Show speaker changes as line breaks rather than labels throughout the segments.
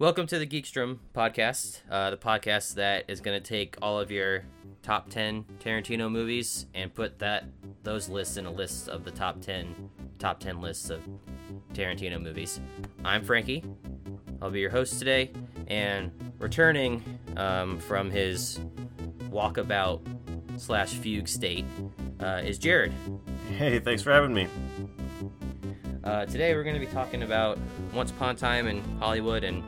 Welcome to the Geekstrom podcast, uh, the podcast that is going to take all of your top 10 Tarantino movies and put that those lists in a list of the top 10 top 10 lists of Tarantino movies. I'm Frankie. I'll be your host today, and returning um, from his walkabout slash fugue state uh, is Jared.
Hey, thanks for having me.
Uh, today we're going to be talking about Once Upon a Time in Hollywood and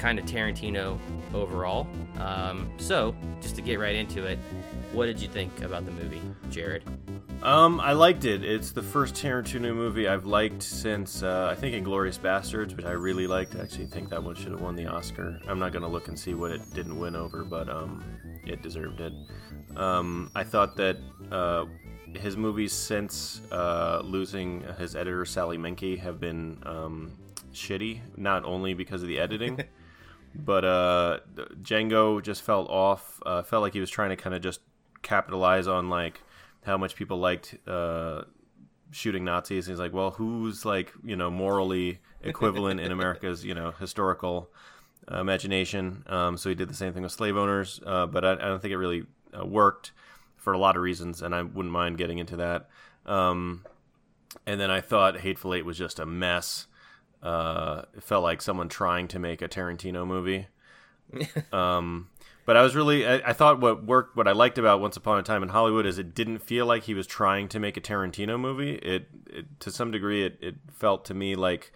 kind of Tarantino overall. Um, so, just to get right into it, what did you think about the movie, Jared?
Um, I liked it. It's the first Tarantino movie I've liked since uh, I think Inglourious Bastards*, which I really liked. I actually think that one should have won the Oscar. I'm not gonna look and see what it didn't win over, but um, it deserved it. Um, I thought that uh, his movies since uh, losing his editor Sally Menke have been um, shitty, not only because of the editing. but uh, Django just felt off. Uh, felt like he was trying to kind of just capitalize on like how much people liked uh, shooting Nazis. And he's like, well, who's like you know morally equivalent in America's you know historical uh, imagination? Um, so he did the same thing with slave owners, uh, but I, I, don't think it really uh, worked for a lot of reasons, and I wouldn't mind getting into that. Um, and then I thought Hateful Eight was just a mess. Uh, it felt like someone trying to make a Tarantino movie. um, but I was really, I, I, thought what worked, what I liked about Once Upon a Time in Hollywood is it didn't feel like he was trying to make a Tarantino movie. It, it to some degree, it, it felt to me like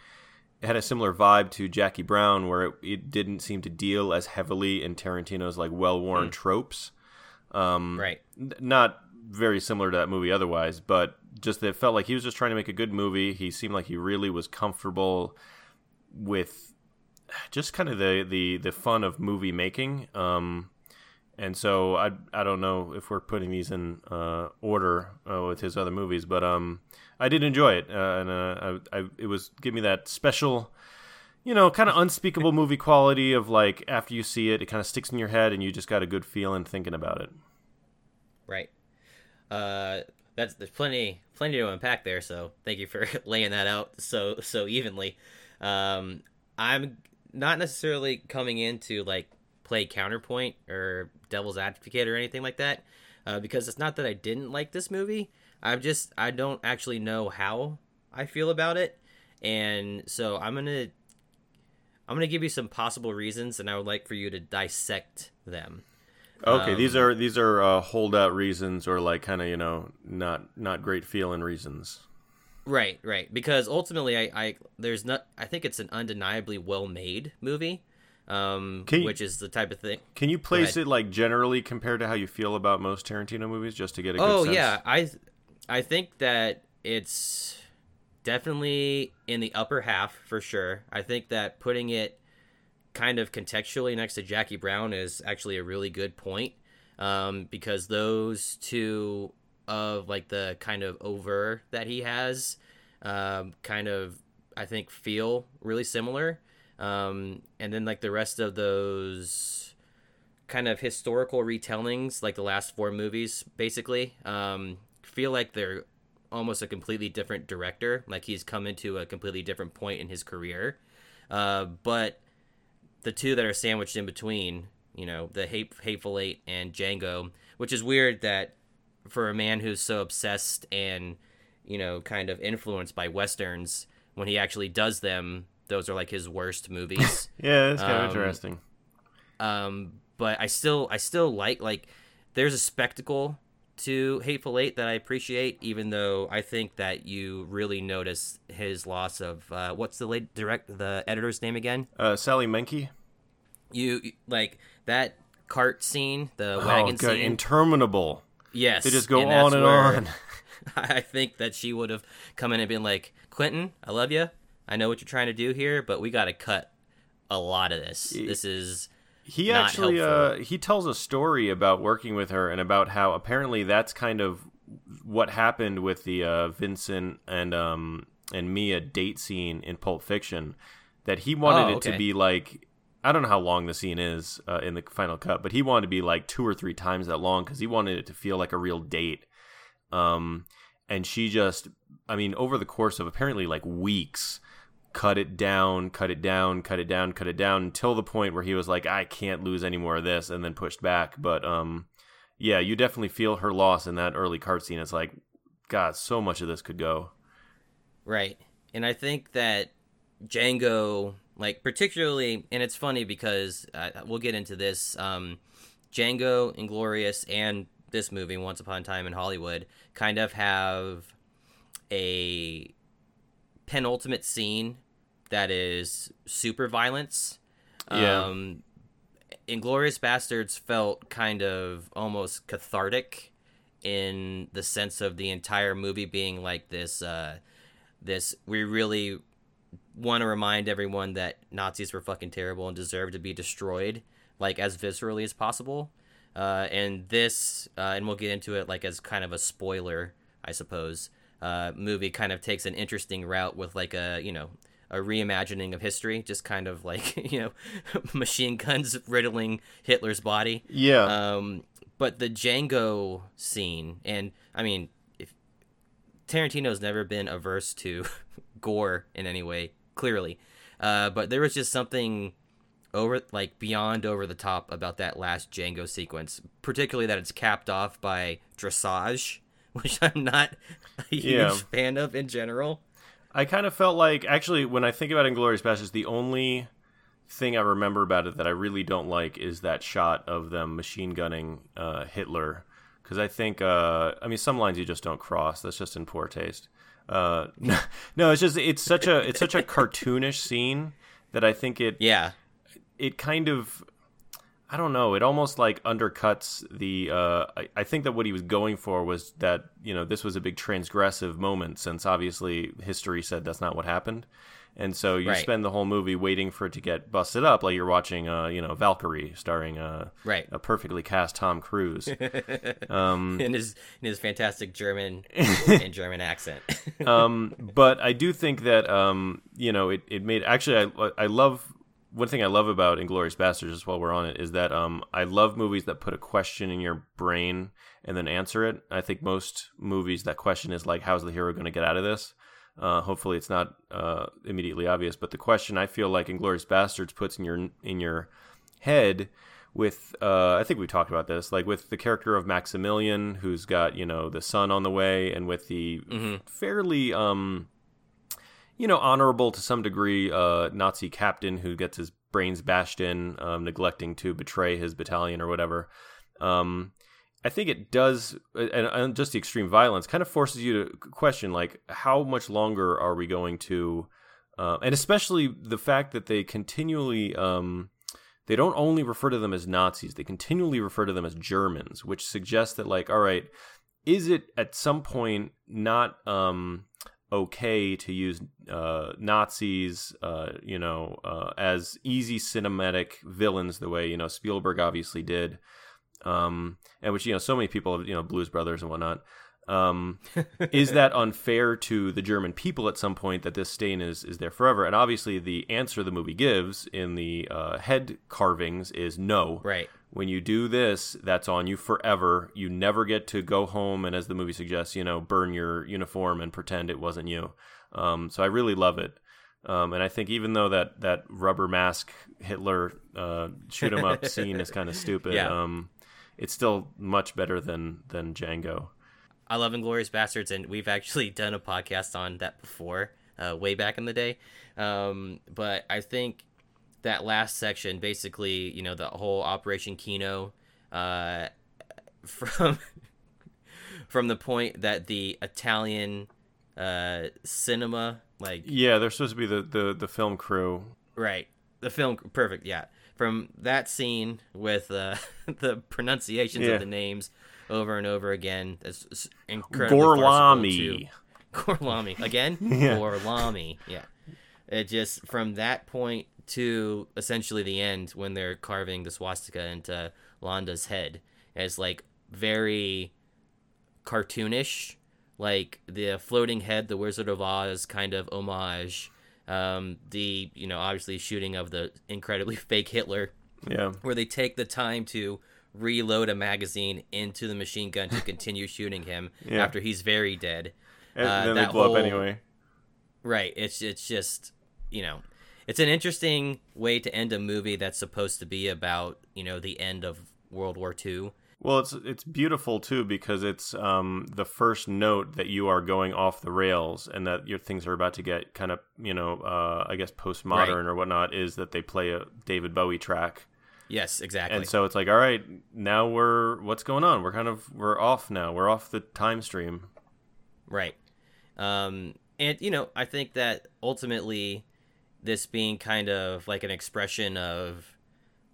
it had a similar vibe to Jackie Brown, where it, it didn't seem to deal as heavily in Tarantino's like well-worn mm. tropes.
Um, right.
Not very similar to that movie otherwise, but just that it felt like he was just trying to make a good movie. He seemed like he really was comfortable with just kind of the the the fun of movie making. Um, and so I I don't know if we're putting these in uh, order uh, with his other movies, but um, I did enjoy it, uh, and uh, I, I, it was give me that special, you know, kind of unspeakable movie quality of like after you see it, it kind of sticks in your head, and you just got a good feeling thinking about it.
Right. That's there's plenty plenty to unpack there. So thank you for laying that out so so evenly. Um, I'm not necessarily coming in to like play counterpoint or devil's advocate or anything like that, uh, because it's not that I didn't like this movie. I'm just I don't actually know how I feel about it, and so I'm gonna I'm gonna give you some possible reasons, and I would like for you to dissect them.
Okay, um, these are these are uh, holdout reasons or like kind of you know not not great feeling reasons.
Right, right. Because ultimately, I, I there's not. I think it's an undeniably well made movie, um, you, which is the type of thing.
Can you place it like generally compared to how you feel about most Tarantino movies, just to get a good
oh yeah, I I think that it's definitely in the upper half for sure. I think that putting it kind of contextually next to Jackie Brown is actually a really good point um, because those two of like the kind of over that he has um, kind of I think feel really similar. Um, and then like the rest of those kind of historical retellings, like the last four movies, basically, um, feel like they're almost a completely different director. Like he's come into a completely different point in his career. Uh, but the two that are sandwiched in between, you know, the hate, Hateful Eight and Django, which is weird that for a man who's so obsessed and, you know, kind of influenced by westerns, when he actually does them, those are like his worst movies.
yeah, that's kind um, of interesting.
Um, but I still, I still like like there's a spectacle to Hateful Eight that I appreciate, even though I think that you really notice his loss of uh, what's the late direct the editor's name again?
Uh, Sally Menke.
You like that cart scene, the oh, wagon God, scene,
interminable.
Yes,
they just go and on and on.
I think that she would have come in and been like, "Quentin, I love you. I know what you're trying to do here, but we got to cut a lot of this. This is
he actually uh, he tells a story about working with her and about how apparently that's kind of what happened with the uh, Vincent and um and Mia date scene in Pulp Fiction. That he wanted oh, okay. it to be like I don't know how long the scene is uh, in the final cut, but he wanted to be like two or three times that long because he wanted it to feel like a real date. Um, and she just, I mean, over the course of apparently like weeks, cut it down, cut it down, cut it down, cut it down until the point where he was like, I can't lose any more of this, and then pushed back. But um, yeah, you definitely feel her loss in that early cart scene. It's like, God, so much of this could go.
Right. And I think that Django, like particularly, and it's funny because uh, we'll get into this. Um, Django, Inglorious, and this movie, Once Upon a Time in Hollywood, kind of have a penultimate scene that is super violence.
Yeah.
Um, Inglorious Bastards felt kind of almost cathartic in the sense of the entire movie being like this. Uh, this we really want to remind everyone that Nazis were fucking terrible and deserve to be destroyed, like as viscerally as possible. Uh, and this, uh, and we'll get into it like as kind of a spoiler, I suppose. Uh, movie kind of takes an interesting route with like a you know a reimagining of history, just kind of like you know machine guns riddling Hitler's body.
Yeah.
Um, but the Django scene, and I mean, if Tarantino's never been averse to gore in any way, clearly, uh, but there was just something over like beyond over the top about that last Django sequence, particularly that it's capped off by dressage, which I'm not a huge
Yeah.
fan of in general.
I kind of felt like actually when I think about Inglorious Bastards, the only thing I remember about it that I really don't like is that shot of them machine gunning uh, Hitler. Because I think, uh, I mean, some lines you just don't cross. That's just in poor taste. Uh, no, it's just it's such a it's such a cartoonish scene that I think it
Yeah,
it kind of I don't know. It almost like undercuts the. Uh, I, I think that what he was going for was that you know this was a big transgressive moment since obviously history said that's not what happened, and so you
Right.
spend the whole movie waiting for it to get busted up, like you're watching, uh, you know, Valkyrie starring uh,
right.
a perfectly cast Tom Cruise. um,
in his in his fantastic German and German accent.
um, but I do think that um, you know it, it made actually I I love one thing I love about Inglorious Bastards just while we're on it is that um, I love movies that put a question in your brain and then answer it. I think most movies that question is like how's the hero going to get out of this. Uh, hopefully it's not uh, immediately obvious, but the question I feel like Inglorious Bastards puts in your in your head with uh, I think we talked about this, like with the character of Maximilian, who's got you know the son on the way, and with the fairly um, you know honorable to some degree uh, Nazi captain who gets his brains bashed in, um, neglecting to betray his battalion or whatever. Um, I think it does, and, and just the extreme violence kind of forces you to question like how much longer are we going to, uh, and especially the fact that they continually. Um, they don't only refer to them as Nazis, they continually refer to them as Germans, which suggests that, like, all right, is it at some point not um, okay to use uh, Nazis, uh, you know, uh, as easy cinematic villains the way, you know, Spielberg obviously did, um, and which, you know, so many people, you know, Blues Brothers and whatnot. Um, is that unfair to the German people at some point that this stain is is there forever? And obviously, the answer the movie gives in the uh, head carvings is no.
right.
When you do this, that's on you forever. You never get to go home and, as the movie suggests, you know, burn your uniform and pretend it wasn't you. Um, so I really love it. Um, and I think even though that, that rubber mask Hitler uh, shoot 'em up scene is kind of stupid,
Yeah.
um, it's still much better than than Django.
I love Inglorious Bastards, and we've actually done a podcast on that before, uh, way back in the day. Um, but I think that last section, basically, you know, the whole Operation Kino, uh, from from the point that the Italian uh, cinema, like
Yeah, they're supposed to be the, the, the film crew.
Right. The film perfect, yeah. From that scene with uh, the pronunciations
Yeah.
of the names over and over again, that's s- incredibly farcical too.
Gorlami.
Gorlami again.
Yeah.
Gorlami, yeah. It just from that point to essentially the end when they're carving the swastika into Landa's head, it's like very cartoonish, like the floating head, the Wizard of Oz kind of homage. Um, the you know obviously shooting of the incredibly fake Hitler,
Yeah.
where they take the time to reload a magazine into the machine gun to continue shooting him
Yeah.
after he's very dead.
And
Uh,
then they blow
whole-
up anyway.
Right. It's it's just you know, it's an interesting way to end a movie that's supposed to be about you know the end of World War II.
Well, it's it's beautiful too because it's um, the first note that you are going off the rails and that your things are about to get kind of you know uh, I guess postmodern
Right.
or whatnot is that they play a David Bowie track
Yes, exactly.
and so it's like all right now we're what's going on we're kind of we're off now we're off the time stream
Right. Um, and, you know, I think that ultimately this being kind of like an expression of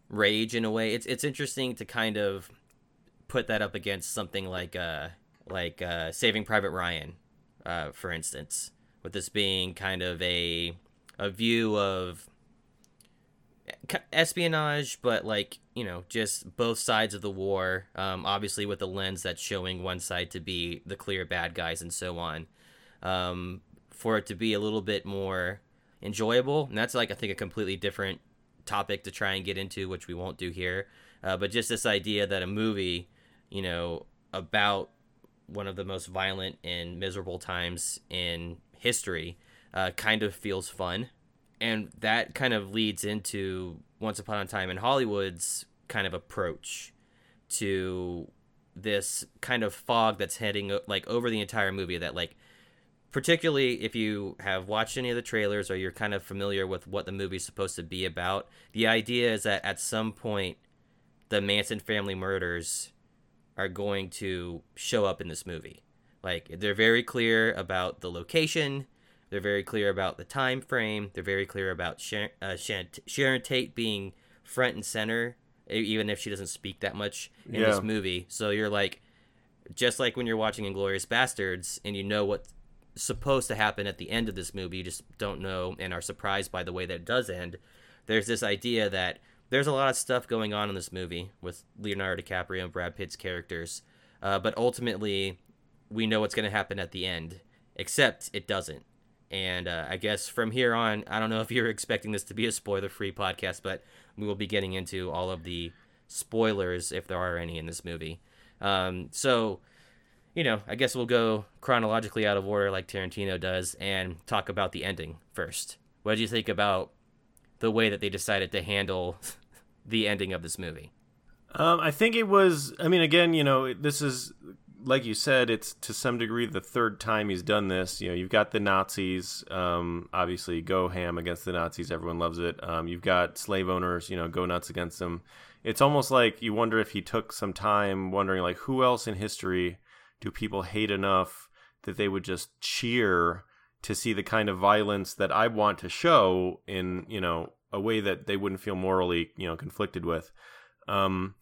rage in a way, it's it's interesting to kind of put that up against something like uh like uh Saving Private Ryan, uh, for instance, with this being kind of a a view of espionage, but like you know, just both sides of the war. Um, obviously, with the lens that's showing one side to be the clear bad guys and so on. Um, for it to be a little bit more enjoyable, and that's like I think a completely different topic to try and get into, which we won't do here. Uh, but just this idea that a movie, you know, about one of the most violent and miserable times in history, uh, kind of feels fun. And that kind of leads into Once Upon a Time in Hollywood's kind of approach to this kind of fog that's heading like over the entire movie that like particularly if you have watched any of the trailers or you're kind of familiar with what the movie's supposed to be about the idea is that at some point the Manson family murders are going to show up in this movie like they're very clear about the location they're very clear about the time frame. They're very clear about Sharon, uh, Sharon, Sharon Tate being front and center, even if she doesn't speak that much in
Yeah.
this movie. So you're like, just like when you're watching Inglorious Bastards and you know what's supposed to happen at the end of this movie, you just don't know and are surprised by the way that it does end. There's this idea that there's a lot of stuff going on in this movie with Leonardo DiCaprio and Brad Pitt's characters, uh, but ultimately, we know what's going to happen at the end, except it doesn't. And uh, I guess from here on, I don't know if you're expecting this to be a spoiler free podcast, but we will be getting into all of the spoilers if there are any in this movie. Um, so, you know, I guess we'll go chronologically out of order like Tarantino does and talk about the ending first. What did you think about the way that they decided to handle the ending of this movie?
Um, I think it was. I mean, again, you know, this is like you said. It's to some degree the third time he's done this. You know, you've got the Nazis. Um, obviously, go ham against the Nazis. Everyone loves it. Um, you've got slave owners. You know, go nuts against them. It's almost like you wonder if he took some time wondering, like, who else in history do people hate enough that they would just cheer to see the kind of violence that I want to show in, you know, a way that they wouldn't feel morally, you know, conflicted with. Um,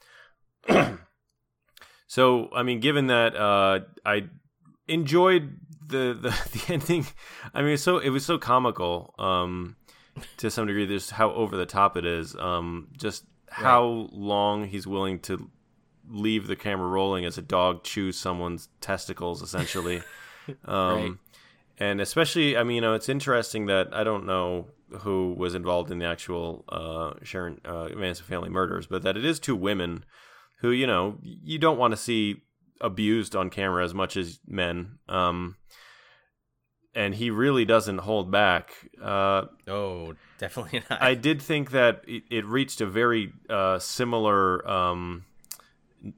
so, I mean, given that uh, I enjoyed the, the the ending, I mean, so it was so comical um, to some degree. Just how over the top it is. Um, just how long he's willing to leave the camera rolling as a dog chews someone's testicles, essentially. um,
Right.
And especially, I mean, you know, it's interesting that I don't know who was involved in the actual uh, Sharon uh, Manson family murders, but that it is two women who, you know, you don't want to see abused on camera as much as men. Um, and he really doesn't hold back. Uh,
Oh, definitely not.
I did think that it, it reached a very uh, similar um,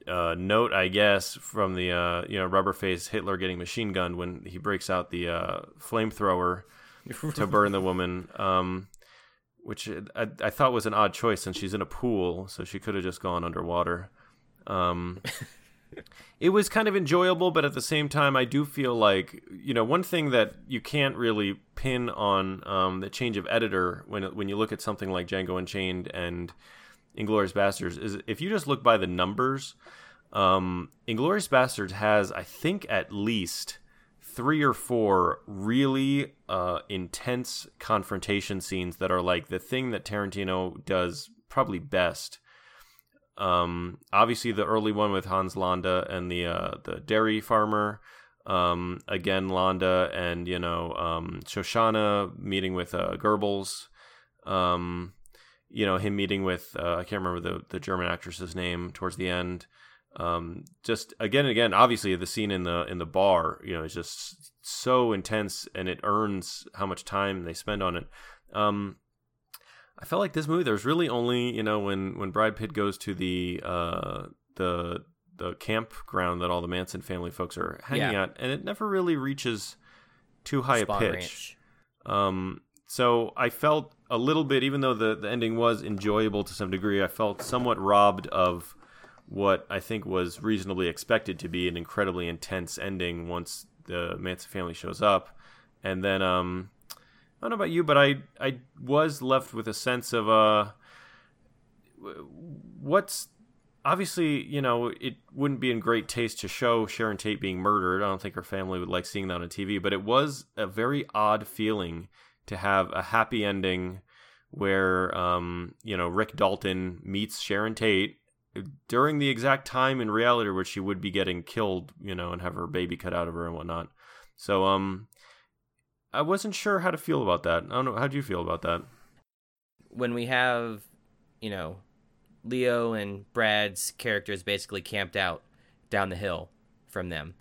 uh, note, I guess, from the uh, you know rubber face Hitler getting machine gunned when he breaks out the uh, flamethrower to burn the woman, um, which I, I thought was an odd choice since she's in a pool, so she could have just gone underwater. Um, it was kind of enjoyable, but at the same time, I do feel like you know one thing that you can't really pin on um, the change of editor when when you look at something like Django Unchained and Inglorious Bastards is if you just look by the numbers, um, Inglorious Bastards has I think at least three or four really uh, intense confrontation scenes that are like the thing that Tarantino does probably best. Um, obviously, the early one with Hans Landa and the uh, the dairy farmer. Um, again, Landa and you know um, Shoshana meeting with uh, Goebbels. Um, you know him meeting with uh, I can't remember the the German actress's name towards the end. Um, just again and again, obviously the scene in the in the bar, you know, is just so intense and it earns how much time they spend on it. Um, I felt like this movie. There's really only you know when when Brad Pitt goes to the uh the the campground that all the Manson family folks are hanging
Yeah.
at, and it never really reaches too high
Spawn
a pitch. Um, so I felt a little bit, even though the, the ending was enjoyable to some degree, I felt somewhat robbed of what I think was reasonably expected to be an incredibly intense ending once the Manson family shows up. And then, um, I don't know about you, but I, I was left with a sense of, uh, what's obviously, you know, it wouldn't be in great taste to show Sharon Tate being murdered. I don't think her family would like seeing that on TV, but it was a very odd feeling to have a happy ending where, um, you know, Rick Dalton meets Sharon Tate during the exact time in reality where she would be getting killed, you know, and have her baby cut out of her and whatnot. So, um, I wasn't sure how to feel about that. I don't know. How do you feel about that?
when we have, you know, Leo and Brad's characters basically camped out down the hill from them.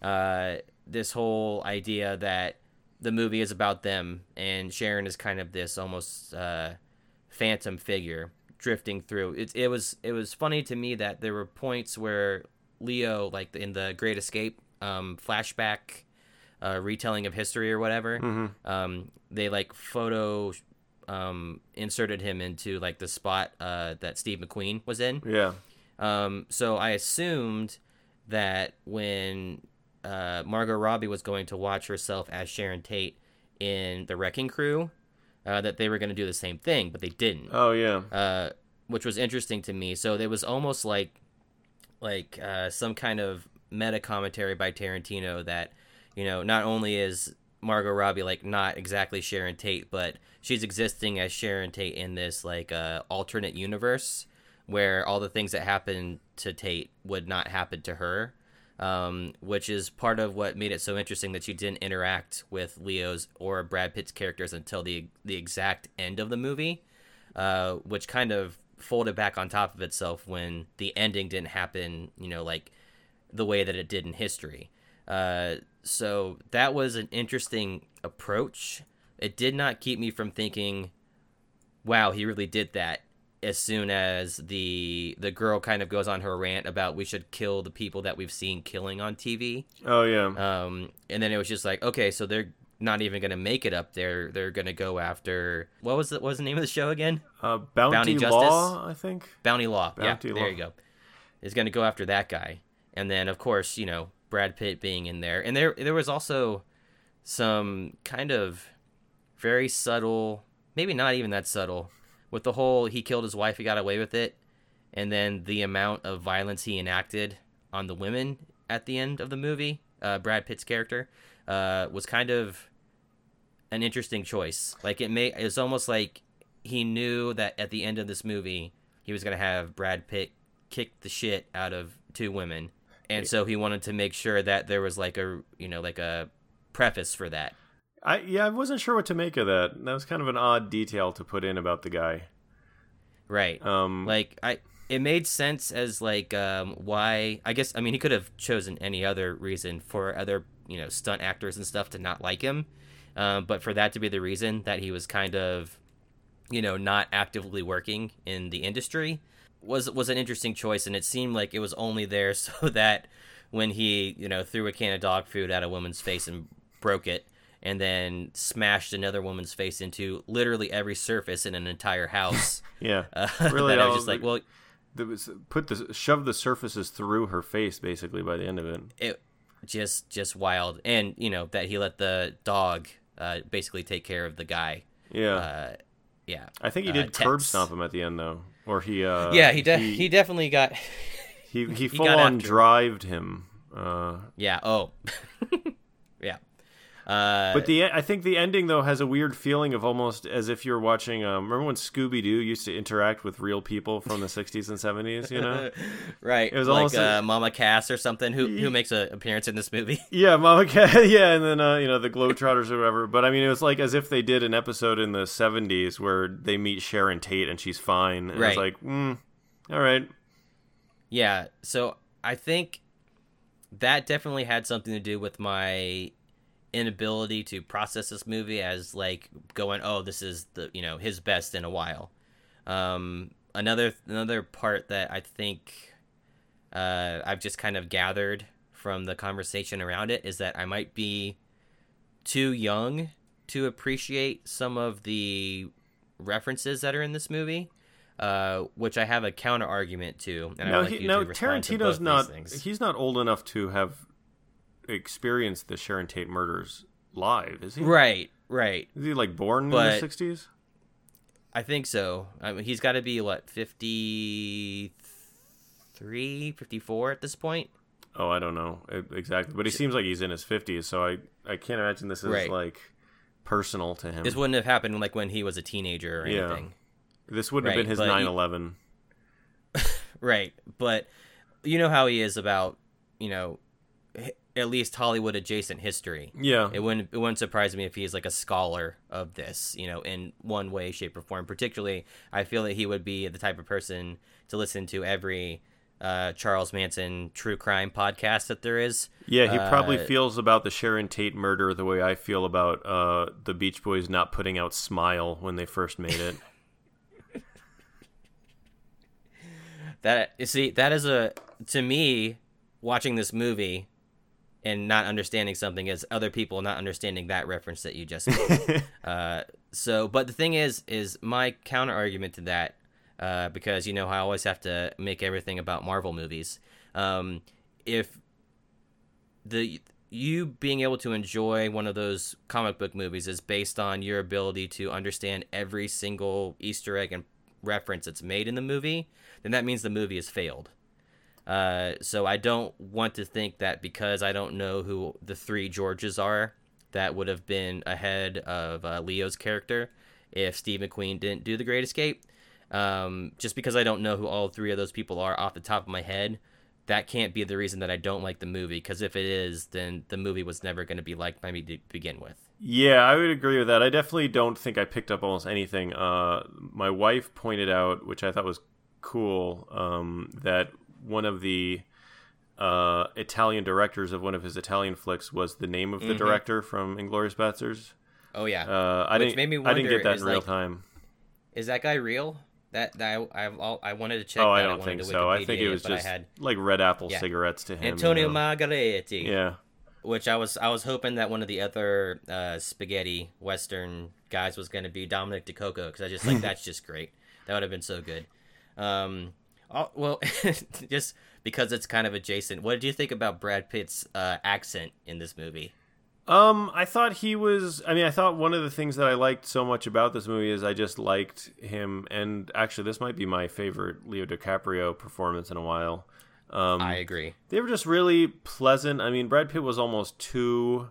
Uh, this whole idea that the movie is about them and Sharon is kind of this almost uh, phantom figure drifting through. It, it was it was funny to me that there were points where Leo, like in the Great Escape um, flashback uh, retelling of history or whatever,
Mm-hmm.
um, they like photo um, inserted him into like the spot uh, that Steve McQueen was in.
Yeah.
Um, so I assumed that when uh, Margot Robbie was going to watch herself as Sharon Tate in The Wrecking Crew, uh, that they were going to do the same thing, but they didn't
Oh, yeah.
uh, which was interesting to me. So it was almost like like uh, some kind of meta commentary by Tarantino that you know not only is Margot Robbie like not exactly Sharon Tate, but she's existing as Sharon Tate in this like uh, alternate universe where all the things that happened to Tate would not happen to her. Um, which is part of what made it so interesting that you didn't interact with Leo's or Brad Pitt's characters until the the exact end of the movie uh, which kind of folded back on top of itself when the ending didn't happen, you know, like the way that it did in history. Uh, so that was an interesting approach. It did not keep me from thinking, "Wow, he really did that." As soon as the the girl kind of goes on her rant about we should kill the people that we've seen killing on TV,
Oh, yeah.
um, and then it was just like, okay, so they're not even gonna make it up there. They're gonna go after what was the what was the name of the show again?
Uh, Bounty,
Bounty
Law, I think.
Bounty Law.
Bounty
yeah,
Law.
there you go. Is gonna go after that guy, and then of course you know Brad Pitt being in there, and there there was also some kind of very subtle, maybe not even that subtle, with the whole he killed his wife, he got away with it, and then the amount of violence he enacted on the women at the end of the movie, uh, Brad Pitt's character, uh, was kind of an interesting choice. Like it may, it's almost like he knew that at the end of this movie he was gonna have Brad Pitt kick the shit out of two women, and so he wanted to make sure that there was like a you know like a preface for that.
I yeah, I wasn't sure what to make of that. That was kind of an odd detail to put in about the guy.
Right.
Um,
like I it made sense as like um why I guess I mean he could have chosen any other reason for other, you know, stunt actors and stuff to not like him. Um, but for that to be the reason that he was kind of you know, not actively working in the industry was was an interesting choice and it seemed like it was only there so that when he, you know, threw a can of dog food at a woman's face and broke it and then smashed another woman's face into literally every surface in an entire house.
yeah,
Uh,
Really,
I was just like, well,
There was put the shove the surfaces through her face basically by the end of it.
it just just wild, and you know that he let the dog uh, basically take care of the guy.
Yeah,
Uh, yeah,
I think he
uh,
did curb stomp him at the end though, or he. Uh,
yeah, he, de-
he
he definitely got.
he, he
he
full
got
on
after him.
drived him. Uh,
yeah. Oh. Uh,
But the I think the ending though has a weird feeling of almost as if you're watching. Um, remember when Scooby Doo used to interact with real people from the '60s and '70s? You know?
right.
it was
like
almost
uh,
a-
Mama Cass or something who who makes an appearance in this movie.
yeah, Mama Cass. Yeah, and then uh, you know the Globetrotters or whatever. But I mean, it was like as if they did an episode in the '70s where they meet Sharon Tate and she's fine. And It's like, mm, all right.
Yeah, so I think that definitely had something to do with my inability to process this movie as like going, oh, this is the you know his best in a while. Um, another another part that I think uh, I've just kind of gathered from the conversation around it is that I might be too young to appreciate some of the references that are in this movie. Uh, which I have a counter argument to.
And no, like he, no, Tarantino's not. He's not old enough to have experienced the Sharon Tate murders live, is he?
Right, right.
Is he like born but in the sixties?
I think so. I mean, he's got to be what 53, 54 at this point.
Oh, I don't know exactly, but he seems like he's in his fifties, so I I can't imagine this is right. like personal to him.
This wouldn't have happened like when he was a teenager or yeah. anything.
This wouldn't right, have been his 9/11.
right, but you know how he is about you know at least Hollywood adjacent history.
Yeah,
it wouldn't it wouldn't surprise me if he's like a scholar of this, you know, in one way, shape, or form. Particularly, I feel that he would be the type of person to listen to every uh, Charles Manson true crime podcast that there is.
Yeah, he probably uh, feels about the Sharon Tate murder the way I feel about uh, the Beach Boys not putting out "Smile" when they first made it.
That you see, that is a to me watching this movie and not understanding something is other people not understanding that reference that you just made. uh, so, but the thing is, is my counter argument to that, uh, because you know I always have to make everything about Marvel movies. Um, if the you being able to enjoy one of those comic book movies is based on your ability to understand every single Easter egg and reference that's made in the movie, then that means the movie has failed. Uh, so I don't want to think that because I don't know who the three Georges are, that would have been ahead of uh, Leo's character if Steve McQueen didn't do The Great Escape. Um, just because I don't know who all three of those people are off the top of my head, that can't be the reason that I don't like the movie. Because if it is, then the movie was never going to be liked by me to begin with.
Yeah, I would agree with that. I definitely don't think I picked up almost anything. Uh, my wife pointed out, which I thought was cool, um, that one of the uh, Italian directors of one of his Italian flicks was the name of the mm-hmm. director from Inglorious Basterds.
Oh yeah,
uh, I which didn't. Made me wonder, I didn't get that in real like, time.
Is that guy real? That, that I, I I wanted to check.
Oh,
I
don't think so. I think it was just had, like red apple yeah. cigarettes to him.
Antonio you know? Margheriti.
Yeah,
which I was I was hoping that one of the other uh, spaghetti western guys was going to be Dominic DeCoco because I just like that's just great. That would have been so good. Um, oh, well, just because it's kind of adjacent. What did you think about Brad Pitt's uh, accent in this movie?
Um, I thought he was. I mean, I thought one of the things that I liked so much about this movie is I just liked him, and actually, this might be my favorite Leo DiCaprio performance in a while.
Um, I agree.
They were just really pleasant. I mean, Brad Pitt was almost too.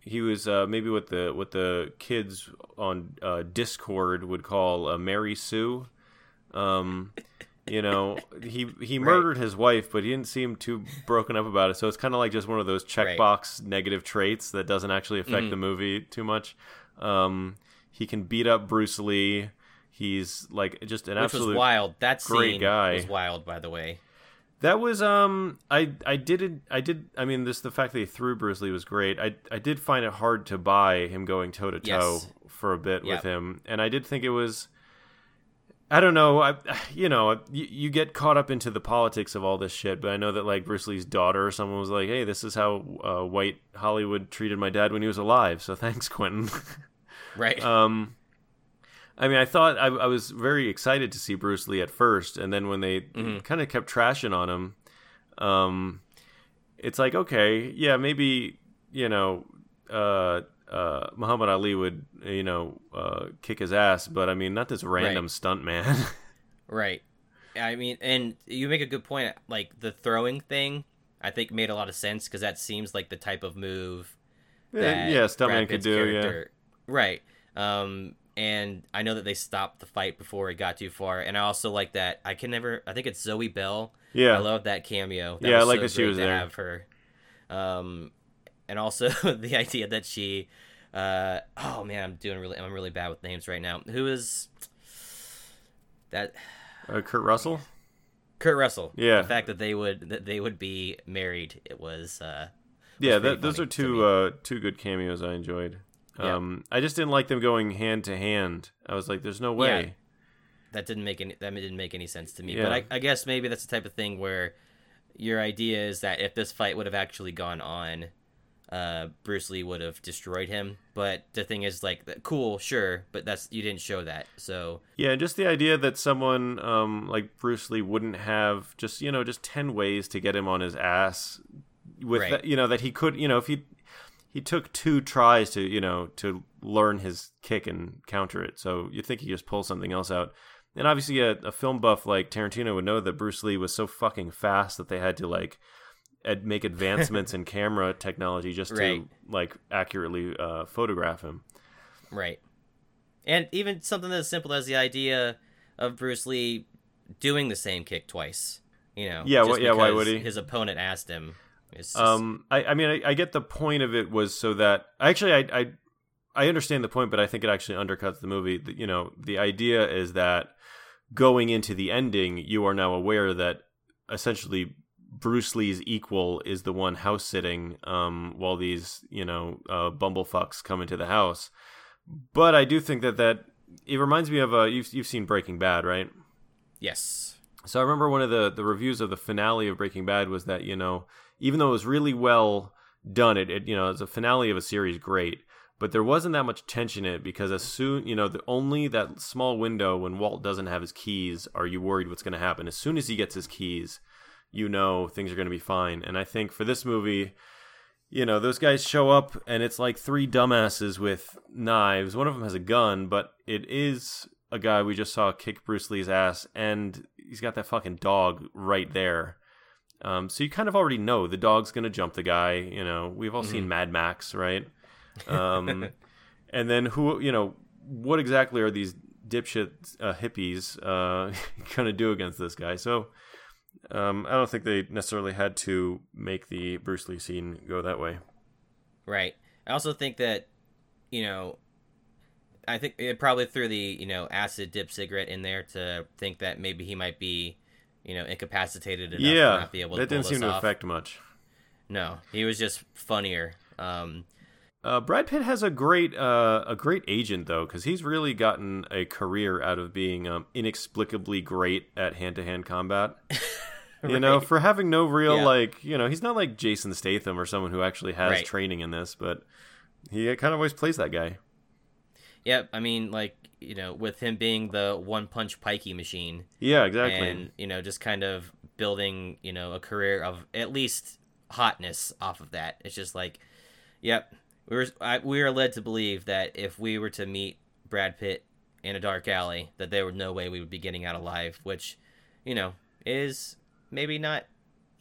He was uh, maybe what the what the kids on uh, Discord would call a Mary Sue. Um, you know, he he murdered right. his wife, but he didn't seem too broken up about it. So it's kind of like just one of those checkbox right. negative traits that doesn't actually affect mm-hmm. the movie too much. Um, he can beat up Bruce Lee. He's like just an Which absolute was
wild. That
great guy
was wild, by the way.
That was um I I did I did I mean this the fact that he threw Bruce Lee was great. I I did find it hard to buy him going toe to toe for a bit yep. with him, and I did think it was. I don't know. I, you know, you, you, get caught up into the politics of all this shit, but I know that like Bruce Lee's daughter or someone was like, "Hey, this is how uh, white Hollywood treated my dad when he was alive." So thanks, Quentin.
right.
Um, I mean, I thought I, I, was very excited to see Bruce Lee at first, and then when they mm-hmm. kind of kept trashing on him, um, it's like okay, yeah, maybe you know, uh, uh, Muhammad Ali would you know uh, kick his ass, but I mean, not this random right. stunt man.
right. I mean, and you make a good point. Like the throwing thing, I think made a lot of sense because that seems like the type of move.
Yeah, yeah, stuntman could do. Yeah.
Right. Um, and I know that they stopped the fight before it got too far. And I also like that. I can never. I think it's Zoe Bell.
Yeah,
I love that cameo. That
yeah, I like so that she was there.
Have her, um, and also the idea that she, uh, oh man, I'm doing really. I'm really bad with names right now. Who is that?
Uh, Kurt Russell.
Kurt Russell.
Yeah.
The fact that they would that they would be married, it was uh,
Yeah, that, those are two uh, two good cameos I enjoyed.
Yeah.
Um, I just didn't like them going hand to hand. I was like, "There's no way."
that didn't make any that didn't make any sense to me.
Yeah.
But I, I guess maybe that's the type of thing where your idea is that if this fight would have actually gone on, uh, Bruce Lee would have destroyed him. But the thing is, like, cool, sure, but that's you didn't show that. So
Yeah, and just the idea that someone um, like Bruce Lee wouldn't have just you know just ten ways to get him on his ass with
Right.
that, you know that he could you know if he he took two tries to you know to learn his kick and counter it. So you think he just pull something else out. And obviously, a, a film buff like Tarantino would know that Bruce Lee was so fucking fast that they had to like ad- make advancements in camera technology just to
Right.
like accurately uh, photograph him.
Right. And even something as simple as the idea of Bruce Lee doing the same kick twice. You know.
Yeah, yeah, why would he?
His opponent asked him. Just,
Um, I, I mean, I, I get the point of it was so that actually, I, I, I understand the point, but I think it actually undercuts the movie. You know, the idea is that going into the ending, you are now aware that essentially Bruce Lee's equal is the one house sitting, um, while these you know uh, bumblefucks come into the house. But I do think that that it reminds me of uh, you've you've seen Breaking Bad, right?
yes.
So I remember one of the, the reviews of the finale of Breaking Bad was that, you know, even though it was really well done, it, it you know, as a finale of a series, great. But there wasn't that much tension in it because as soon, you know, the only that small window when Walt doesn't have his keys, are you worried what's going to happen? As soon as he gets his keys, you know things are going to be fine. And I think for this movie, you know, those guys show up and it's like three dumbasses with knives. One of them has a gun, but it is a guy we just saw kick Bruce Lee's ass, and he's got that fucking dog right there. Um, so you kind of already know the dog's gonna jump the guy. You know, we've all seen Mad Max, right? Um, and then who, you know, what exactly are these dipshit uh, hippies uh, gonna do against this guy? So um, I don't think they necessarily had to make the Bruce Lee scene go that way.
Right. I also think that, you know, I think it probably threw the you know acid dip cigarette in there to think that maybe he might be, you know, incapacitated enough to not be able to
that didn't seem to
off.
affect much.
No, he was just funnier. Um,
Uh, Brad Pitt has a great uh, a great agent though, because he's really gotten a career out of being um, inexplicably great at hand to hand combat. You know, for having no real
Yeah.
like, you know, he's not like Jason Statham or someone who actually has
Right.
training in this, but he kind of always plays that guy.
yeah, I mean, like you know, with him being the one punch pikey machine,
Yeah, exactly.
and you know, just kind of building you know a career of at least hotness off of that. It's just like, yep, we were I, we are led to believe that if we were to meet Brad Pitt in a dark alley, that there was no way we would be getting out alive. Which, you know, is maybe not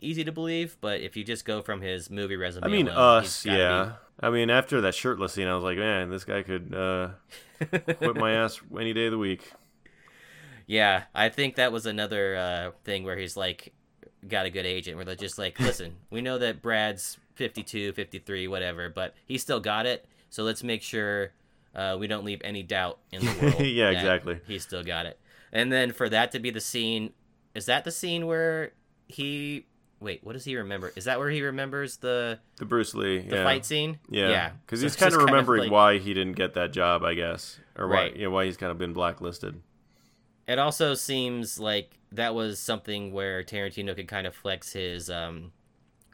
easy to believe, but if you just go from his movie resume,
I mean,
alone,
us, yeah. I mean, after that shirtless scene, I was like, man, this guy could uh, whip my ass any day of the week.
Yeah, I think that was another uh, thing where he's like, got a good agent where they're just like, listen, we know that Brad's 52, 53, whatever, but he still got it. So let's make sure uh, we don't leave any doubt in the world.
Yeah, exactly.
He still got it. And then for that to be the scene, is that the scene where he. Wait, what does he remember? Is that where he remembers the
The Bruce Lee,
the
yeah.
fight scene?
Yeah,
yeah.
because he's kind of remembering
like-
why he didn't get that job, I guess, or
Right.
why, yeah, why he's kind of been blacklisted.
It also seems like that was something where Tarantino could kind of flex his um,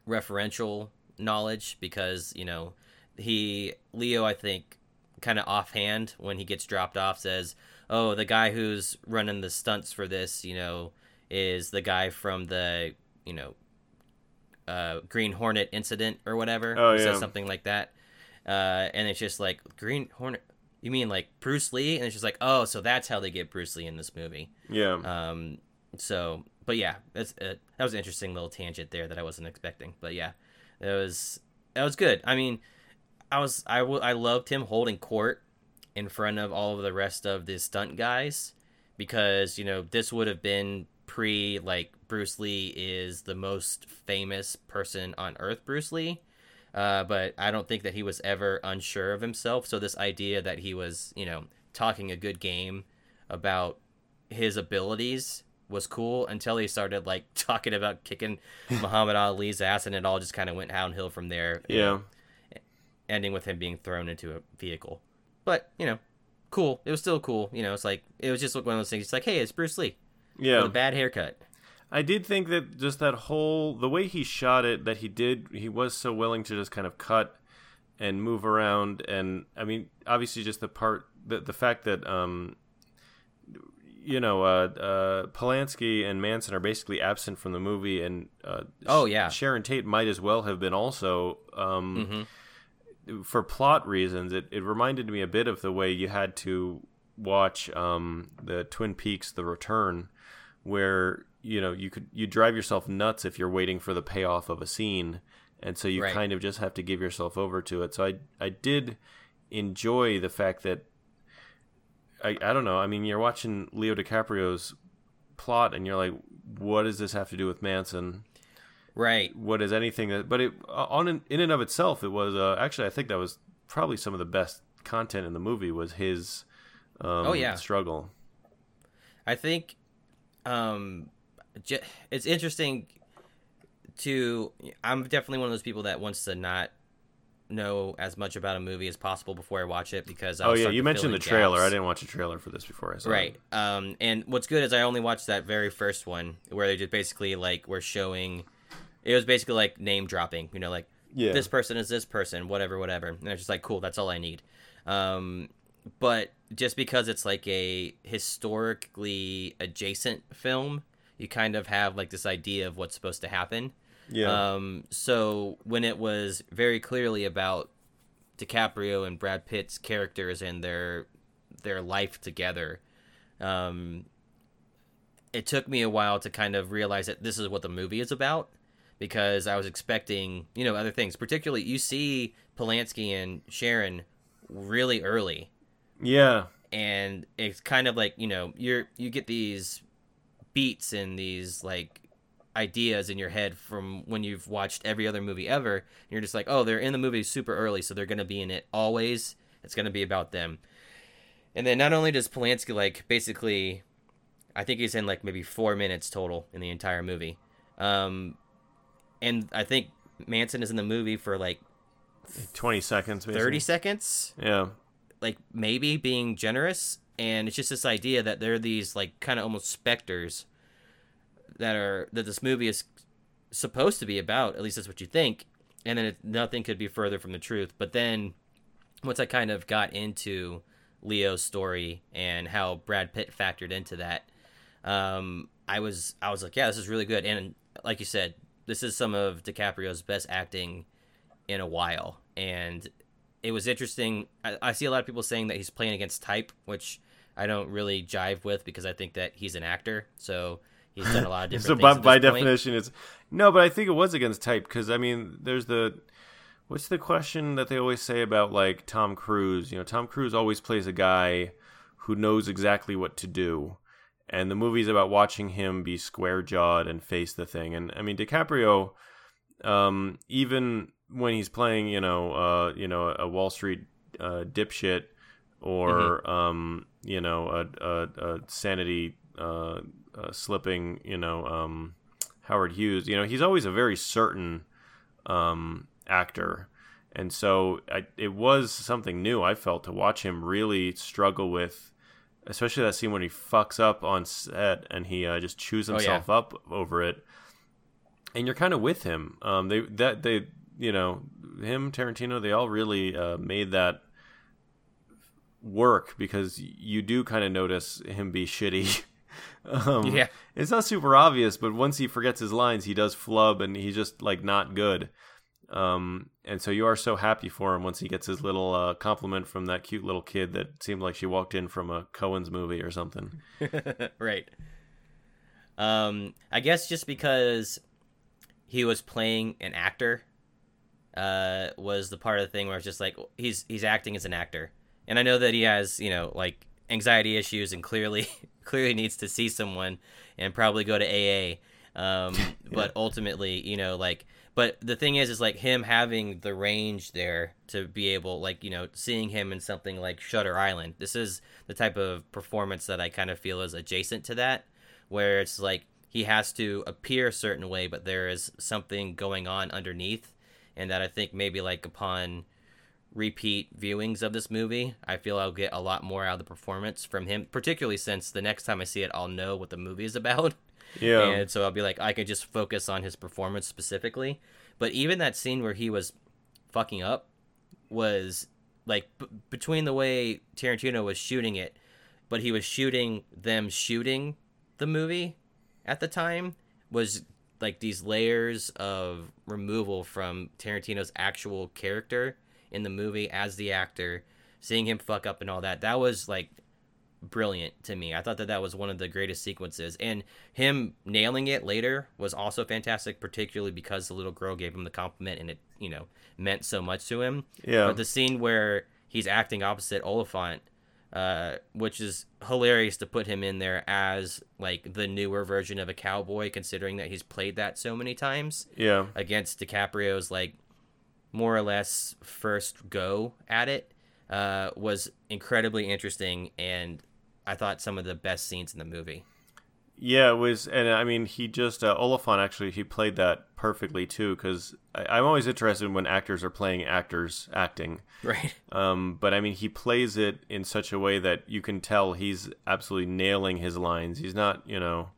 referential knowledge because you know he Leo I think kind of offhand when he gets dropped off says, "Oh, the guy who's running the stunts for this, you know, is the guy from the you know uh, Green Hornet incident or whatever."
Oh, yeah.
says something like that, uh, and it's just like Green Hornet. You mean like Bruce Lee? And it's just like, oh, so that's how they get Bruce Lee in this movie.
Yeah,
Um, so, but yeah, that's uh, that was an interesting little tangent there that I wasn't expecting. But yeah, that was that was good. I mean, I was I, w- I loved him holding court in front of all of the rest of the stunt guys because you know this would have been pre like Bruce Lee is the most famous person on earth, Bruce Lee. Uh, but I don't think that he was ever unsure of himself. So this idea that he was, you know, talking a good game about his abilities was cool until he started like talking about kicking Muhammad Ali's ass, and it all just kind of went downhill from there.
Yeah.
ending with him being thrown into a vehicle. But you know, cool. It was still cool. You know, it's like it was just one of those things. It's like, hey, it's Bruce Lee
Yeah.
bad haircut.
I did think that just that whole the way he shot it that he did he was so willing to just kind of cut and move around and I mean obviously just the part the the fact that um you know uh uh Polanski and Manson are basically absent from the movie and uh
Oh, yeah.
Sharon Tate might as well have been also um
hmm
for plot reasons, it, it reminded me a bit of the way you had to watch um, the Twin Peaks: The Return, where you know you could you drive yourself nuts if you're waiting for the payoff of a scene, and so you
Right.
kind of just have to give yourself over to it. So I I did enjoy the fact that I I don't know. I mean, you're watching Leo DiCaprio's plot, and you're like, what does this have to do with Manson?
Right.
what is anything that but it on in and of itself it was uh, actually i think that was probably some of the best content in the movie was his um,
Oh, yeah.
struggle
I think um, it's interesting to. I'm definitely one of those people that wants to not know as much about a movie as possible before I watch it because I'll
oh yeah you mentioned the trailer
gaps.
i didn't watch a trailer for this before i saw
Right.
it Right.
Um, and what's good is I only watched that very first one where they just basically like were showing. It was basically like name dropping, you know, like
Yeah.
this person is this person, whatever, whatever. And it's just like, cool, that's all I need. Um, but just because it's like a historically adjacent film, you kind of have like this idea of what's supposed to happen.
yeah
Um, so when it was very clearly about DiCaprio and Brad Pitt's characters and their their life together, um, it took me a while to kind of realize that this is what the movie is about because I was expecting you know other things. Particularly, you see Polanski and Sharon really early
yeah.
And it's kind of like you know you're you get these beats and these like ideas in your head from when you've watched every other movie ever. And you're just like oh they're in the movie super early so they're going to be in it always. It's going to be about them. And then not only does Polanski like basically I think he's in like maybe 4 minutes total in the entire movie. Um and I think Manson is in the movie for like
20 seconds basically.
30 seconds?
Yeah
like maybe being generous and it's just this idea that they're these like kind of almost specters that are that this movie is supposed to be about at least that's what you think and then it, nothing could be further from the truth. But then once i kind of got into leo's story and how brad pitt factored into that um i was i was like yeah this is really good. And like you said this is some of dicaprio's best acting in a while. And it was interesting. I, I see a lot of people saying that he's playing against type, which I don't really jive with because I think that he's an actor. So he's done a lot of different
so
things.
by, by definition it's no but i think it was against type because i mean there's the what's the question that they always say about like tom cruise you know tom cruise always plays a guy who knows exactly what to do and the movie's about watching him be square jawed and face the thing and i mean dicaprio um, even when he's playing you know uh, you know a wall street uh, dipshit or um, you know a, a, a sanity uh, uh, slipping you know um, Howard Hughes you know he's always a very certain um, actor. And so I, it was something new I felt to watch him really struggle with especially that scene when he fucks up on set and he uh, just chews
Oh, yeah.
himself up over it and you're kind of with him um, they that they you know him Tarantino they all really uh, made that work because you do kind of notice him be shitty. um,
Yeah.
it's not super obvious, but once he forgets his lines, he does flub and he's just like not good. Um, and so you are so happy for him once he gets his little uh, compliment from that cute little kid that seemed like she walked in from a Coen's movie or something.
right. Um, I guess just because he was playing an actor, uh, was the part of the thing where it's just like he's he's acting as an actor, and I know that he has you know like anxiety issues and clearly clearly needs to see someone and probably go to AA. Um, but ultimately, you know, like, but the thing is, is like him having the range there to be able, like, you know, seeing him in something like Shutter Island. This is the type of performance that I kind of feel is adjacent to that, where it's like he has to appear a certain way, but there is something going on underneath, and that I think maybe like upon repeat viewings of this movie, I feel I'll get a lot more out of the performance from him, particularly since the next time I see it, I'll know what the movie is about.
Yeah.
And so I'll be like, I can just focus on his performance specifically. But even that scene where he was fucking up was like b- between the way Tarantino was shooting it, but he was shooting them shooting the movie at the time was like these layers of removal from Tarantino's actual character in the movie as the actor, seeing him fuck up and all that. That was like brilliant to me. I thought that that was one of the greatest sequences, and him nailing it later was also fantastic, particularly because the little girl gave him the compliment, and it you know meant so much to him.
Yeah.
But the scene where he's acting opposite Olyphant, uh, which is hilarious to put him in there as like the newer version of a cowboy, considering that he's played that so many times
Yeah.
against DiCaprio's like more or less first go at it uh, was incredibly interesting and I thought some of the best scenes in the movie.
Yeah, it was, and I mean, he just uh, Olyphant actually he played that perfectly too. Because I'm always interested when actors are playing actors acting.
Right.
Um, but I mean, he plays it in such a way that you can tell he's absolutely nailing his lines. He's not, you know,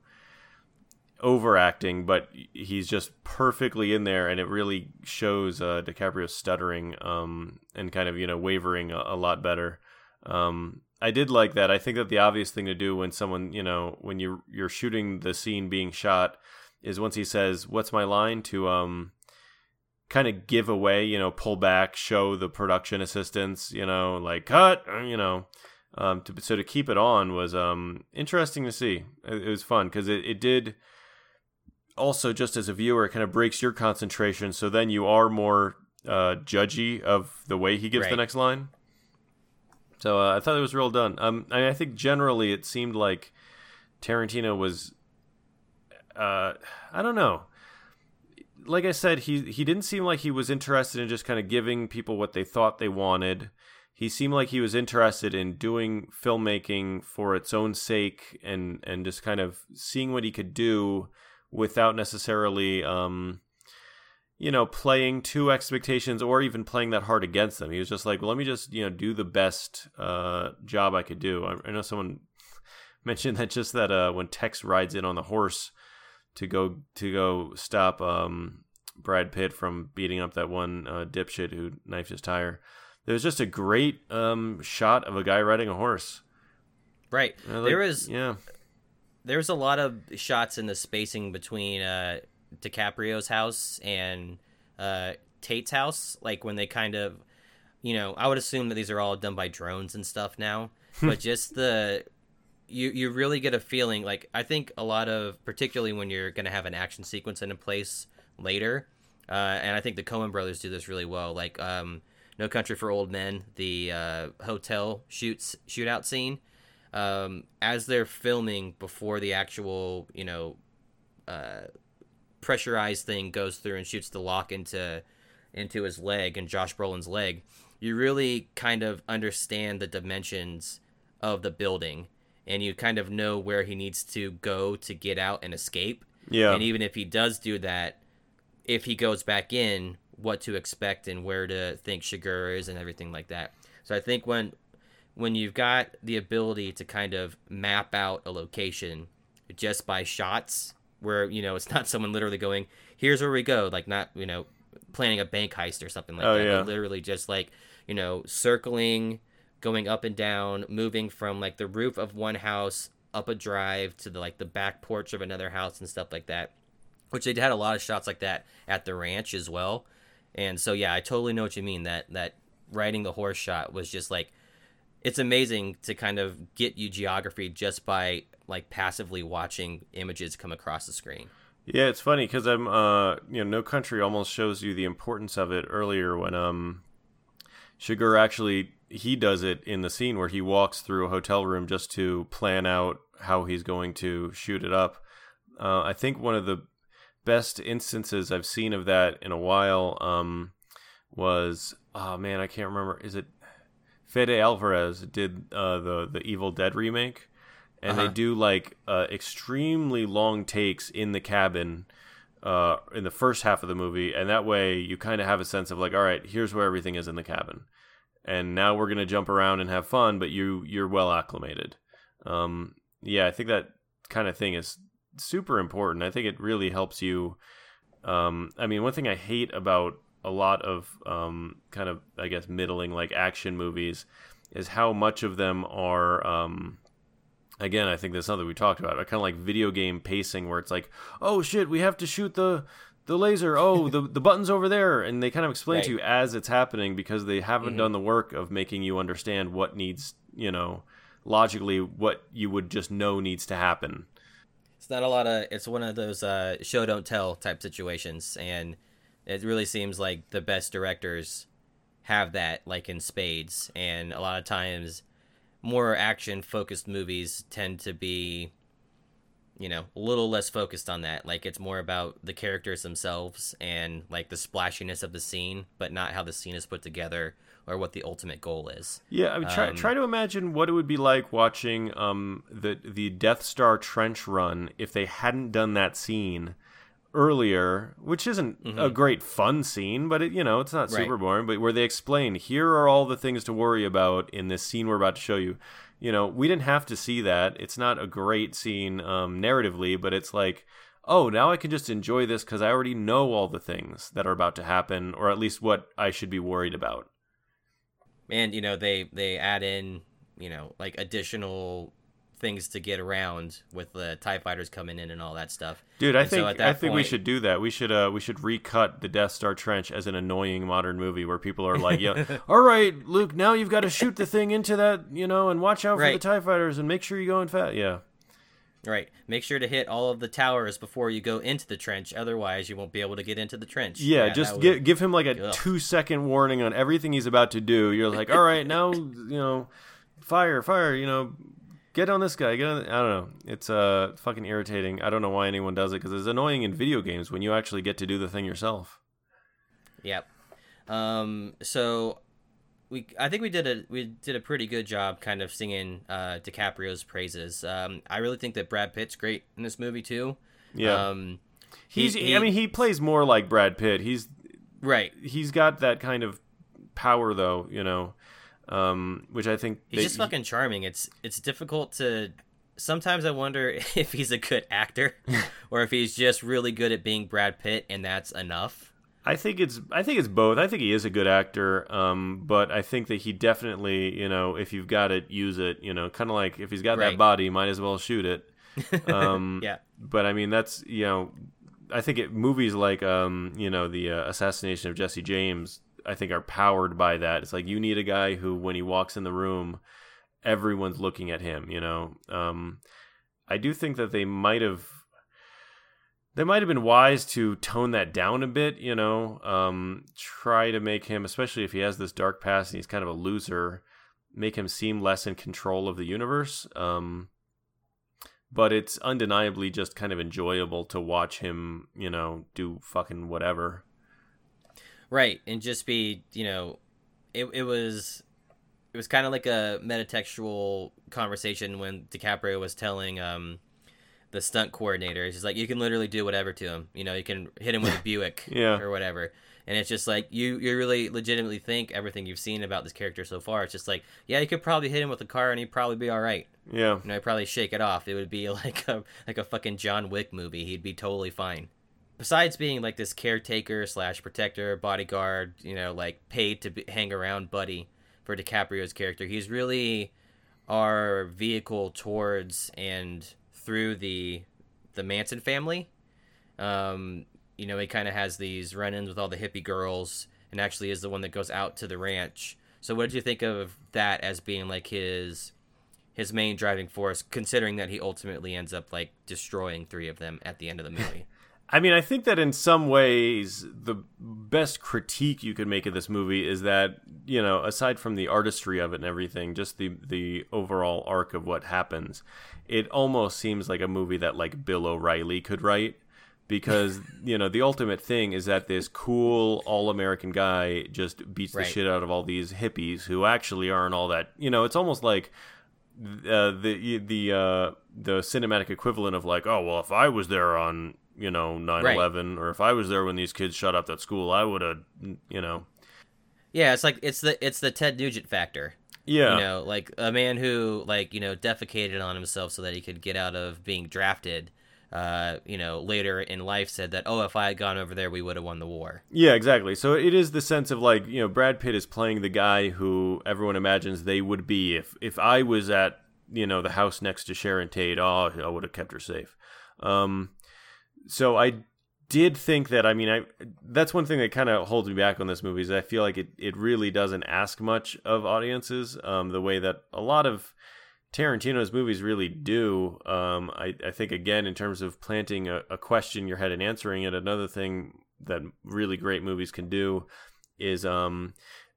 overacting, but he's just perfectly in there, and it really shows uh, DiCaprio stuttering um, and kind of you know wavering a, a lot better. Um, I did like that. I think that the obvious thing to do when someone, you know, when you you're shooting the scene being shot, is once he says, "What's my line?" to um, kind of give away, you know, pull back, show the production assistants, you know, like cut, uh, you know. Um, to, so to keep it on was um interesting to see. It, it was fun because it, it did also just as a viewer it kind of breaks your concentration. So then you are more uh, judgy of the way he gives the next line. So uh, I thought it was real done. Um, I, I think generally it seemed like Tarantino was, uh, I don't know. Like I said, he he didn't seem like he was interested in just kind of giving people what they thought they wanted. He seemed like he was interested in doing filmmaking for its own sake and and just kind of seeing what he could do without necessarily um, you know, playing to expectations or even playing that hard against them. He was just like, well, let me just, you know, do the best uh, job I could do. I, I know someone mentioned that just that uh, when Tex rides in on the horse to go to go stop um, Brad Pitt from beating up that one uh, dipshit who knifed his tire. There was just a great um, shot of a guy riding a horse.
Right.
Like-
there was
yeah,
There's a lot of shots in the spacing between uh DiCaprio's house and uh Tate's house, like when they kind of you know, I would assume that these are all done by drones and stuff now, but just the you you really get a feeling like I think a lot of particularly when you're going to have an action sequence in a place later, uh, and I think the Coen brothers do this really well. Like um, No Country for Old Men, the uh, hotel shoots shootout scene, um, as they're filming before the actual you know uh, pressurized thing goes through and shoots the lock into into his leg and Josh Brolin's leg, you really kind of understand the dimensions of the building and you kind of know where he needs to go to get out and escape.
yeah,
And even if he does do that, if he goes back in, what to expect and where to think Chigurh is and everything like that. So I think when when you've got the ability to kind of map out a location just by shots where you know it's not someone literally going here's where we go like not you know planning a bank heist or something like
Oh,
that
yeah.
but literally just like you know circling going up and down moving from like the roof of one house up a drive to the like the back porch of another house and stuff like that which they had a lot of shots like that at the ranch as well and so yeah i totally know what you mean that that riding the horse shot was just like it's amazing to kind of get you geography just by like passively watching images come across the screen
Yeah, it's funny because I'm, uh, you know, No Country almost shows you the importance of it earlier when um, Chigurh actually he does it in the scene where he walks through a hotel room just to plan out how he's going to shoot it up. Uh, I think one of the best instances I've seen of that in a while um, was, oh man, I can't remember. Is it Fede Alvarez did uh, the the Evil Dead remake? And
Uh-huh.
they do like uh, extremely long takes in the cabin uh, in the first half of the movie, and that way you kind of have a sense of like, all right, here's where everything is in the cabin, and now we're gonna jump around and have fun, but you you're well acclimated. Um, yeah, I think that kind of thing is super important. I think it really helps you. Um, I mean, one thing I hate about a lot of um, kind of I guess middling like action movies is how much of them are. Um, again, I think that's something we talked about. Kind of like video game pacing, where it's like, oh shit, we have to shoot the the laser. Oh, the the button's over there, and they kind of explain to you as it's happening because they haven't
Mhm.
done the work of making you understand what needs, you know, logically what you would just know needs to happen.
It's not a lot of. It's one of those uh, show don't tell type situations, and it really seems like the best directors have that, like in spades. And a lot of times, more action focused movies tend to be, you know, a little less focused on that. Like it's more about the characters themselves and like the splashiness of the scene, but not how the scene is put together or what the ultimate goal is.
Yeah, I mean, try
Um,
try to imagine what it would be like watching um the the Death Star trench run if they hadn't done that scene earlier, which isn't a great fun scene, but it you know it's not
Mm-hmm. Right.
super boring. But where they explain here are all the things to worry about in this scene we're about to show you. You know, we didn't have to see that. It's not a great scene um, narratively, but it's like. Oh, now I can just enjoy this because I already know all the things that are about to happen, or at least what I should be worried about.
and you know they they add in you know like additional things to get around with the tie fighters coming in and all that stuff
Dude, I
And so
think
that
I think we should do that. We should uh we should recut the Death Star trench as an annoying modern movie where people are like, "Yeah, all right, Luke, now you've got to shoot the thing into that, you know, and watch out for the. Tie Fighters and make sure you go in fast." Yeah,
right make sure to hit all of the towers before you go into the trench otherwise you won't be able to get into the trench
yeah.
that
just
would-
give give him like a
Ugh.
two second warning on everything he's about to do. You're like, "All right, now you know, fire, fire, you know." Get on this guy. Get on. I don't know. It's uh fucking irritating. I don't know why anyone does it because it's annoying in video games when you actually get to do the thing yourself.
Yep. Um. So, we I think we did a we did a pretty good job, kind of singing uh, DiCaprio's praises. Um. I really think that Brad Pitt's great in this movie too.
Yeah.
Um.
He's.
he-
I mean, he plays more like Brad Pitt. He's
Right.
he's got that kind of power though you know um which i think
He's
they-
just fucking charming. It's it's difficult to. Sometimes I wonder if he's a good actor, or if he's just really good at being Brad Pitt, and that's enough.
i think it's i think it's both i think he is a good actor um but i think that he definitely you know if you've got it use it you know kind of like if he's got that
Right.
body might as well shoot it um
Yeah.
but i mean that's you know i think it movies like um you know the uh, assassination of jesse james i think are powered by that. It's like you need a guy who when he walks in the room everyone's looking at him you know? Um i do think that they might have they might have been wise to tone that down a bit you know? Um try to make him especially if he has this dark past and he's kind of a loser make him seem less in control of the universe. Um but it's undeniably just kind of enjoyable to watch him, you know, do fucking whatever.
Right, and just be you know, it it was it was kind of like a metatextual conversation when DiCaprio was telling um the stunt coordinator, he's like, you can literally do whatever to him. You know, you can hit him with a Buick
Yeah.
or whatever. And it's just like you you really legitimately think everything you've seen about this character so far. It's just like, yeah, you could probably hit him with a car and he'd probably be all right.
Yeah.
You know, he'd probably shake it off. It would be like a like a fucking John Wick movie. He'd be totally fine. Besides being like this caretaker slash protector, bodyguard, you know, like paid to be, hang around buddy for DiCaprio's character, he's really our vehicle towards and through the the Manson family. Um, you know, he kind of has these run-ins with all the hippie girls, and actually is the one that goes out to the ranch. So, what did you think of that as being like his his main driving force, considering that he ultimately ends up like destroying three of them at the end of the movie?
I mean, I think that in some ways, the best critique you could make of this movie is that, you know, aside from the artistry of it and everything, just the, the overall arc of what happens, it almost seems like a movie that, like, Bill O'Reilly could write. Because, you know, the ultimate thing is that this cool, all American guy just beats
Right.
the shit out of all these hippies who actually aren't all that, you know, it's almost like uh, the the uh, the cinematic equivalent of like, oh well, if I was there on you know 9-11 or if I was there when these kids shot up that school, I would have you know.
Yeah, it's like it's the it's the Ted Nugent factor.
Yeah.
You know, like a man who like, you know, defecated on himself so that he could get out of being drafted. Uh, you know, later in life said that, oh, if I had gone over there, we would have won the war.
Yeah, exactly. So it is the sense of like, you know, Brad Pitt is playing the guy who everyone imagines they would be if if I was at, you know, the house next to Sharon Tate, oh, I would have kept her safe. Um, so I did think that I mean I that's one thing that kind of holds me back on this movie is I feel like it, it really doesn't ask much of audiences um, the way that a lot of Tarantino's movies really do. Um, I, I think again in terms of planting a, a question in your head and answering it. Another thing that really great movies can do is um,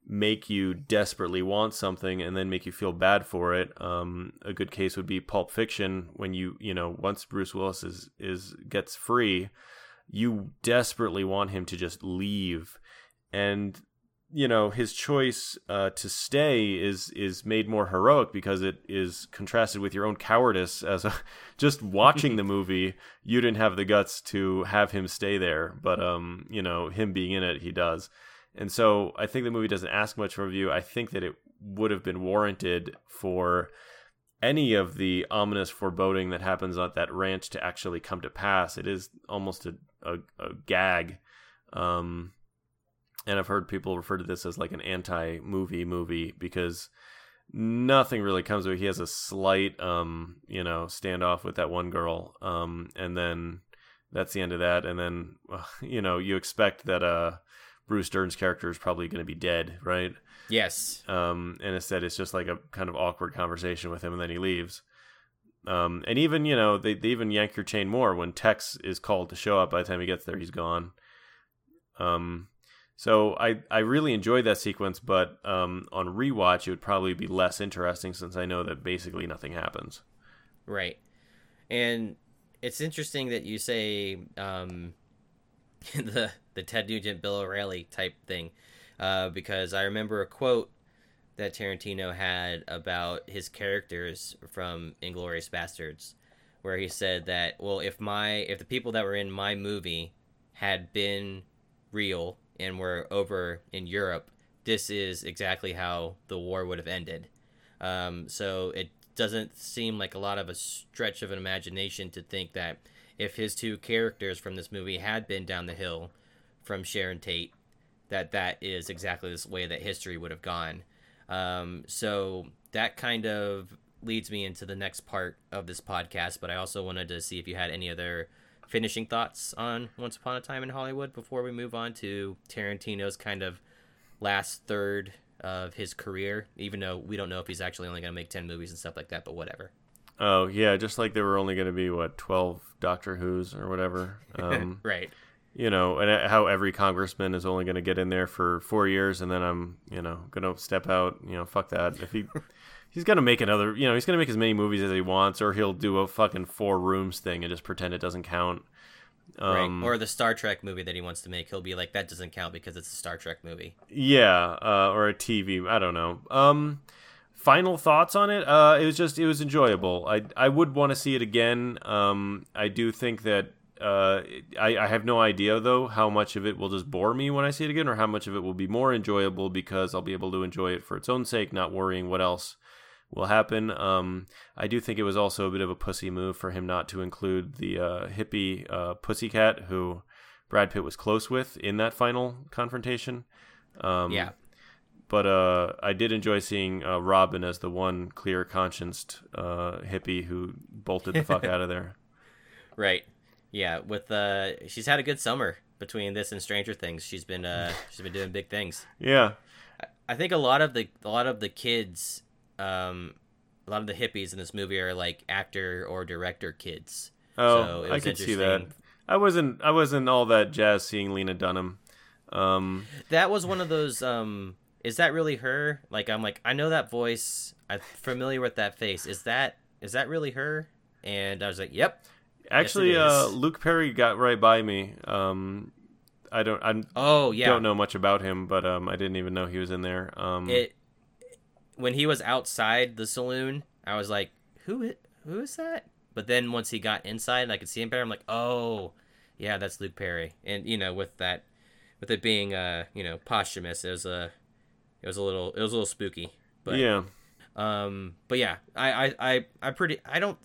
make you desperately want something and then make you feel bad for it. Um, a good case would be Pulp Fiction. When you you know once Bruce Willis is is gets free you desperately want him to just leave. And you know his choice uh, to stay is is made more heroic because it is contrasted with your own cowardice as a, just watching the movie you didn't have the guts to have him stay there. But um you know him being in it he does and so i think the movie doesn't ask much from you i think that it would have been warranted for any of the ominous foreboding that happens at that ranch to actually come to pass it is almost a, a, a gag um and I've heard people refer to this as like an anti-movie movie because nothing really comes of it. He has a slight, um, you know, standoff with that one girl, um, and then that's the end of that. And then, uh, you know, you expect that uh, Bruce Dern's character is probably going to be dead, right?
Yes.
Um, and instead, it's just like a kind of awkward conversation with him, and then he leaves. Um, and even you know they, they even yank your chain more when Tex is called to show up. By the time he gets there, he's gone. Um, so I, I really enjoyed that sequence, but um, on rewatch it would probably be less interesting since I know that basically nothing happens.
Right, and it's interesting that you say um, the the Ted Nugent Bill O'Reilly type thing, uh, because I remember a quote that Tarantino had about his characters from Inglourious Basterds, where he said that well if my if the people that were in my movie had been real and were over in Europe, this is exactly how the war would have ended. Um, so it doesn't seem like a lot of a stretch of an imagination to think that if his two characters from this movie had been down the hill from Sharon Tate, that that is exactly this way that history would have gone. Um, so that kind of leads me into the next part of this podcast. But I also wanted to see if you had any other finishing thoughts on Once Upon a Time in Hollywood before we move on to Tarantino's kind of last third of his career, even though we don't know if he's actually only going to make 10 movies and stuff like that, but whatever.
Oh, yeah, just like there were only going to be, what, 12 Doctor Who's or whatever. Um,
right.
You know, and how every congressman is only going to get in there for four years and then I'm, you know, going to step out. You know, fuck that. If he. he's gonna make another you know he's gonna make as many movies as he wants or he'll do a fucking four rooms thing and just pretend it doesn't count
um, right. Or the Star Trek movie that he wants to make, he'll be like, "That doesn't count because it's a Star Trek movie."
Yeah, uh, or a TV. I don't know. Um, final thoughts on it? Uh, it was just it was enjoyable. I I would want to see it again. Um, I do think that uh, I I have no idea though how much of it will just bore me when I see it again, or how much of it will be more enjoyable because I'll be able to enjoy it for its own sake, not worrying what else will happen. Um, I do think it was also a bit of a pussy move for him not to include the uh, hippie uh, pussycat who Brad Pitt was close with in that final confrontation. Um,
yeah.
But uh, I did enjoy seeing uh, Robin as the one clear conscienced uh, hippie who bolted the fuck out of there.
Right. Yeah. With uh, she's had a good summer between this and Stranger Things. She's been uh, she's been doing big things.
Yeah.
I think a lot of the a lot of the kids um, a lot of the hippies in this movie are like actor or director kids.
Oh, so I could see that. I wasn't I wasn't all that jazz seeing Lena Dunham. Um,
that was one of those. Um, is that really her? Like I'm like I know that voice. I'm familiar with that face. Is that is that really her? And I was like, yep.
Actually, yes, uh, Luke Perry got right by me. Um, I don't. I
oh yeah.
Don't know much about him, but um, I didn't even know he was in there. Um,
it when he was outside the saloon, I was like, who who is that? But then once he got inside and I could see him better, I'm like, oh, yeah, that's Luke Perry. And you know, with that, with it being uh, you know, posthumous, it was a, it was a little, it was a little spooky. But
yeah,
um, but yeah, I, I, I, I pretty, I don't,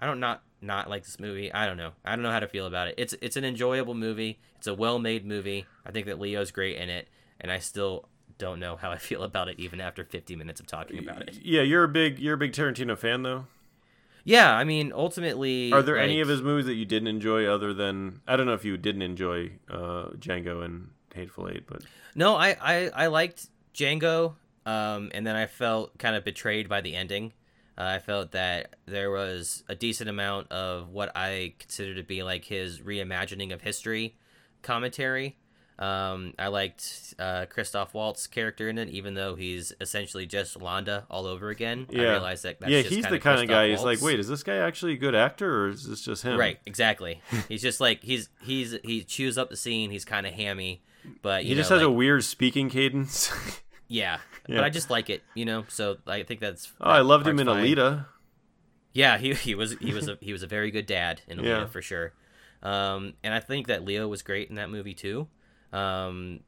I don't not not like this movie. I don't know. I don't know how to feel about it. It's it's an enjoyable movie. It's a well made movie. I think that Leo's great in it, and I still don't know how I feel about it even after 50 minutes of talking about it.
yeah. You're a big you're a big Tarantino fan though.
Yeah, I mean, ultimately,
Are there any of his movies that you didn't enjoy other than I don't know if you didn't enjoy uh, Django and Hateful Eight, but
No, I, I, I liked Django, um, and then I felt kind of betrayed by the ending. Uh, I felt that there was a decent amount of what I consider to be like his reimagining of history commentary. Um, I liked uh, Christoph Waltz's character in it, even though he's essentially just Landa all over again. I
Yeah.
realized that that's
yeah, he's the kind of guy. He's like, wait, is this guy actually a good actor or is this just him?
Right, exactly. he's just like he's he's he chews up the scene. He's kind of hammy, but you
He
know,
just has a weird speaking cadence.
yeah,
Yeah.
But I just like it, you know. So I think that's.
oh, I loved him in
fine.
Alita.
Yeah, he he was he was a he was a very good dad in Alita
Yeah.
for sure. Um, and I think that Leo was great in that movie too. Um,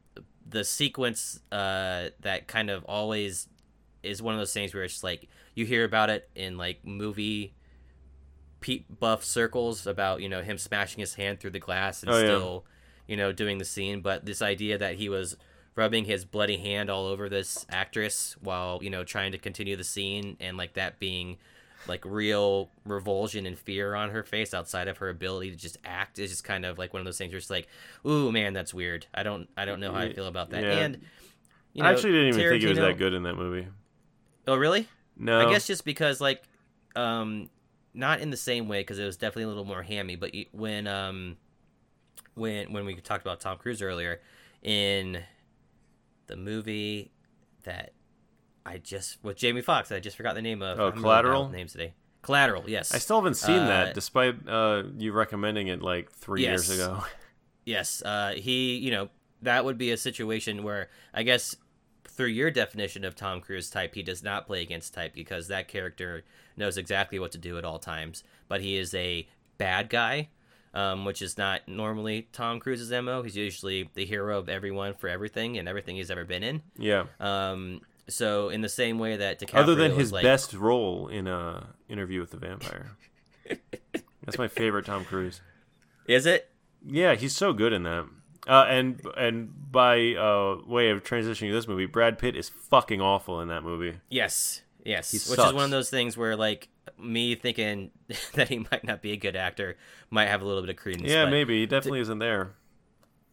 the sequence uh, that kind of always is one of those things where it's just like you hear about it in like movie pe- buff circles about you know him smashing his hand through the glass and
Oh, yeah.
still you know doing the scene, but this idea that he was rubbing his bloody hand all over this actress while you know trying to continue the scene and like that being like real revulsion and fear on her face outside of her ability to just act is just kind of like one of those things where it's like, ooh man, that's weird. I don't I don't know how I feel about that.
Yeah.
And you know,
I actually didn't even think he was that good in that movie.
Oh really?
No,
I guess just because like um not in the same way because it was definitely a little more hammy, but when um when when we talked about Tom Cruise earlier in the movie that I just with Jamie Foxx. I just forgot the name of.
Oh,
really
Collateral?
Names today. Collateral, yes.
I still haven't seen
Uh,
that, despite uh, you recommending it like three years ago.
Yes, uh, he, you know, that would be a situation where I guess through your definition of Tom Cruise type, he does not play against type because that character knows exactly what to do at all times. But he is a bad guy, um, which is not normally Tom Cruise's mo. He's usually the hero of everyone for everything and everything he's ever been in.
Yeah.
Um, so in the same way that DiCaprio
Other than his
like,
best role in uh, Interview with the Vampire. That's my favorite Tom Cruise.
is it?
Yeah, he's so good in that. Uh, and and by uh, way of transitioning to this movie, Brad Pitt is fucking awful in that movie.
Yes, yes.
He
Which is one of those things where, like, me thinking that he might not be a good actor might have a little bit of credence.
Yeah, maybe he definitely isn't there.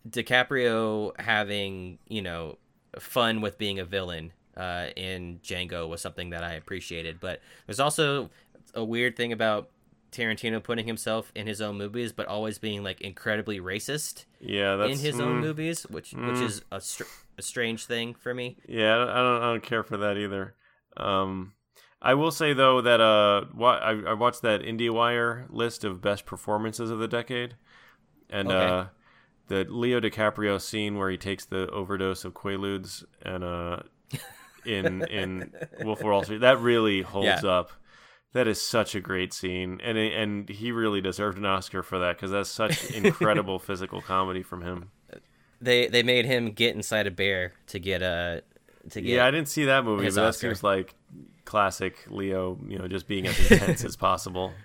DiCaprio having you know fun with being a villain uh, in Django was something that I appreciated. But there's also a weird thing about Tarantino putting himself in his own movies, but always being like incredibly racist
Yeah, that's
in his own
mm,
movies, which which is a, str- a strange thing for me.
Yeah, I don't, I don't care for that either. Um, I will say though that uh, I, I watched that IndieWire list of best performances of the decade, and
Okay.
uh, the Leo DiCaprio scene where he takes the overdose of Quaaludes and uh, in in Wolf of Wall Street that really holds
Yeah.
up. That is such a great scene, and and he really deserved an Oscar for that because that's such incredible physical comedy from him.
They they made him get inside a bear to get a to get
Yeah, I didn't see that movie, but that
Oscar.
seems like classic Leo. You know, just being as intense as possible.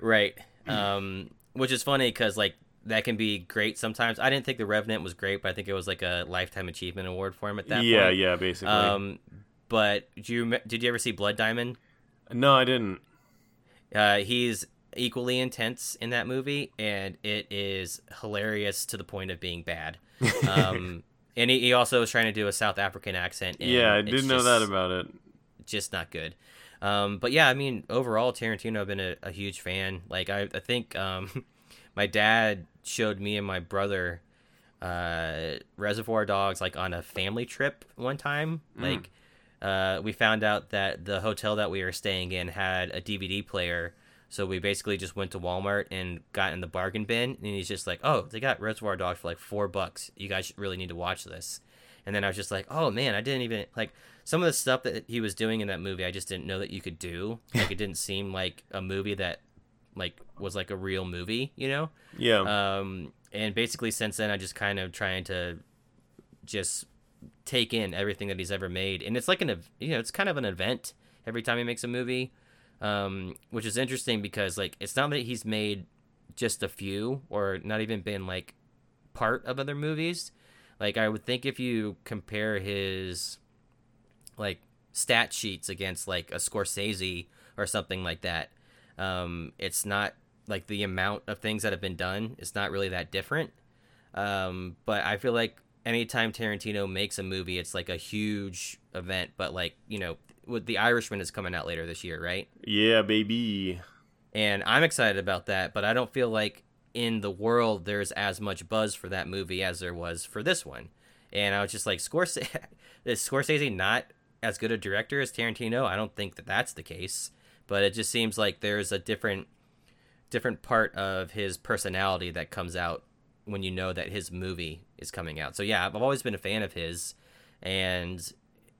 Right. Um, which is funny because like that can be great sometimes. I didn't think The Revenant was great, but I think it was like a lifetime achievement award for him at that
yeah,
point.
yeah, basically.
Um, but do you did you ever see Blood Diamond?
no, I didn't.
Uh, he's equally intense in that movie, and it is hilarious to the point of being bad. Um, and he, he also was trying to do a South African accent. And
yeah, I didn't know
just-
that about it.
just not good. Um, but yeah, I mean, overall, Tarantino, I've been a, a huge fan. Like, I, I think um, my dad showed me and my brother uh, Reservoir Dogs like on a family trip one time. Like, uh, we found out that the hotel that we were staying in had a DVD player. So we basically just went to Walmart and got in the bargain bin, and he's just like, "Oh, they got Reservoir Dogs for like four bucks. You guys really need to watch this." and then I was just like, oh man, I didn't even like some of the stuff that he was doing in that movie. I just didn't know that you could do. Like it didn't seem like a movie that like was like a real movie, you know?
Yeah.
Um, and basically since then, I just kind of trying to just take in everything that he's ever made, and it's like an you know it's kind of an event every time he makes a movie, um, which is interesting because like it's not that he's made just a few or not even been like part of other movies. Like I would think if you compare his like stat sheets against like a Scorsese or something like that, um, it's not like the amount of things that have been done. It's not really that different. Um, but I feel like anytime Tarantino makes a movie, it's like a huge event. But like you know, with The Irishman is coming out later this year, right?
Yeah, baby.
And I'm excited about that, but I don't feel like in the world there's as much buzz for that movie as there was for this one. And I was just like, Scorsese, is Scorsese not as good a director as Tarantino? I don't think that that's the case, but it just seems like there's a different different part of his personality that comes out when you know that his movie is coming out. So yeah, I've always been a fan of his, and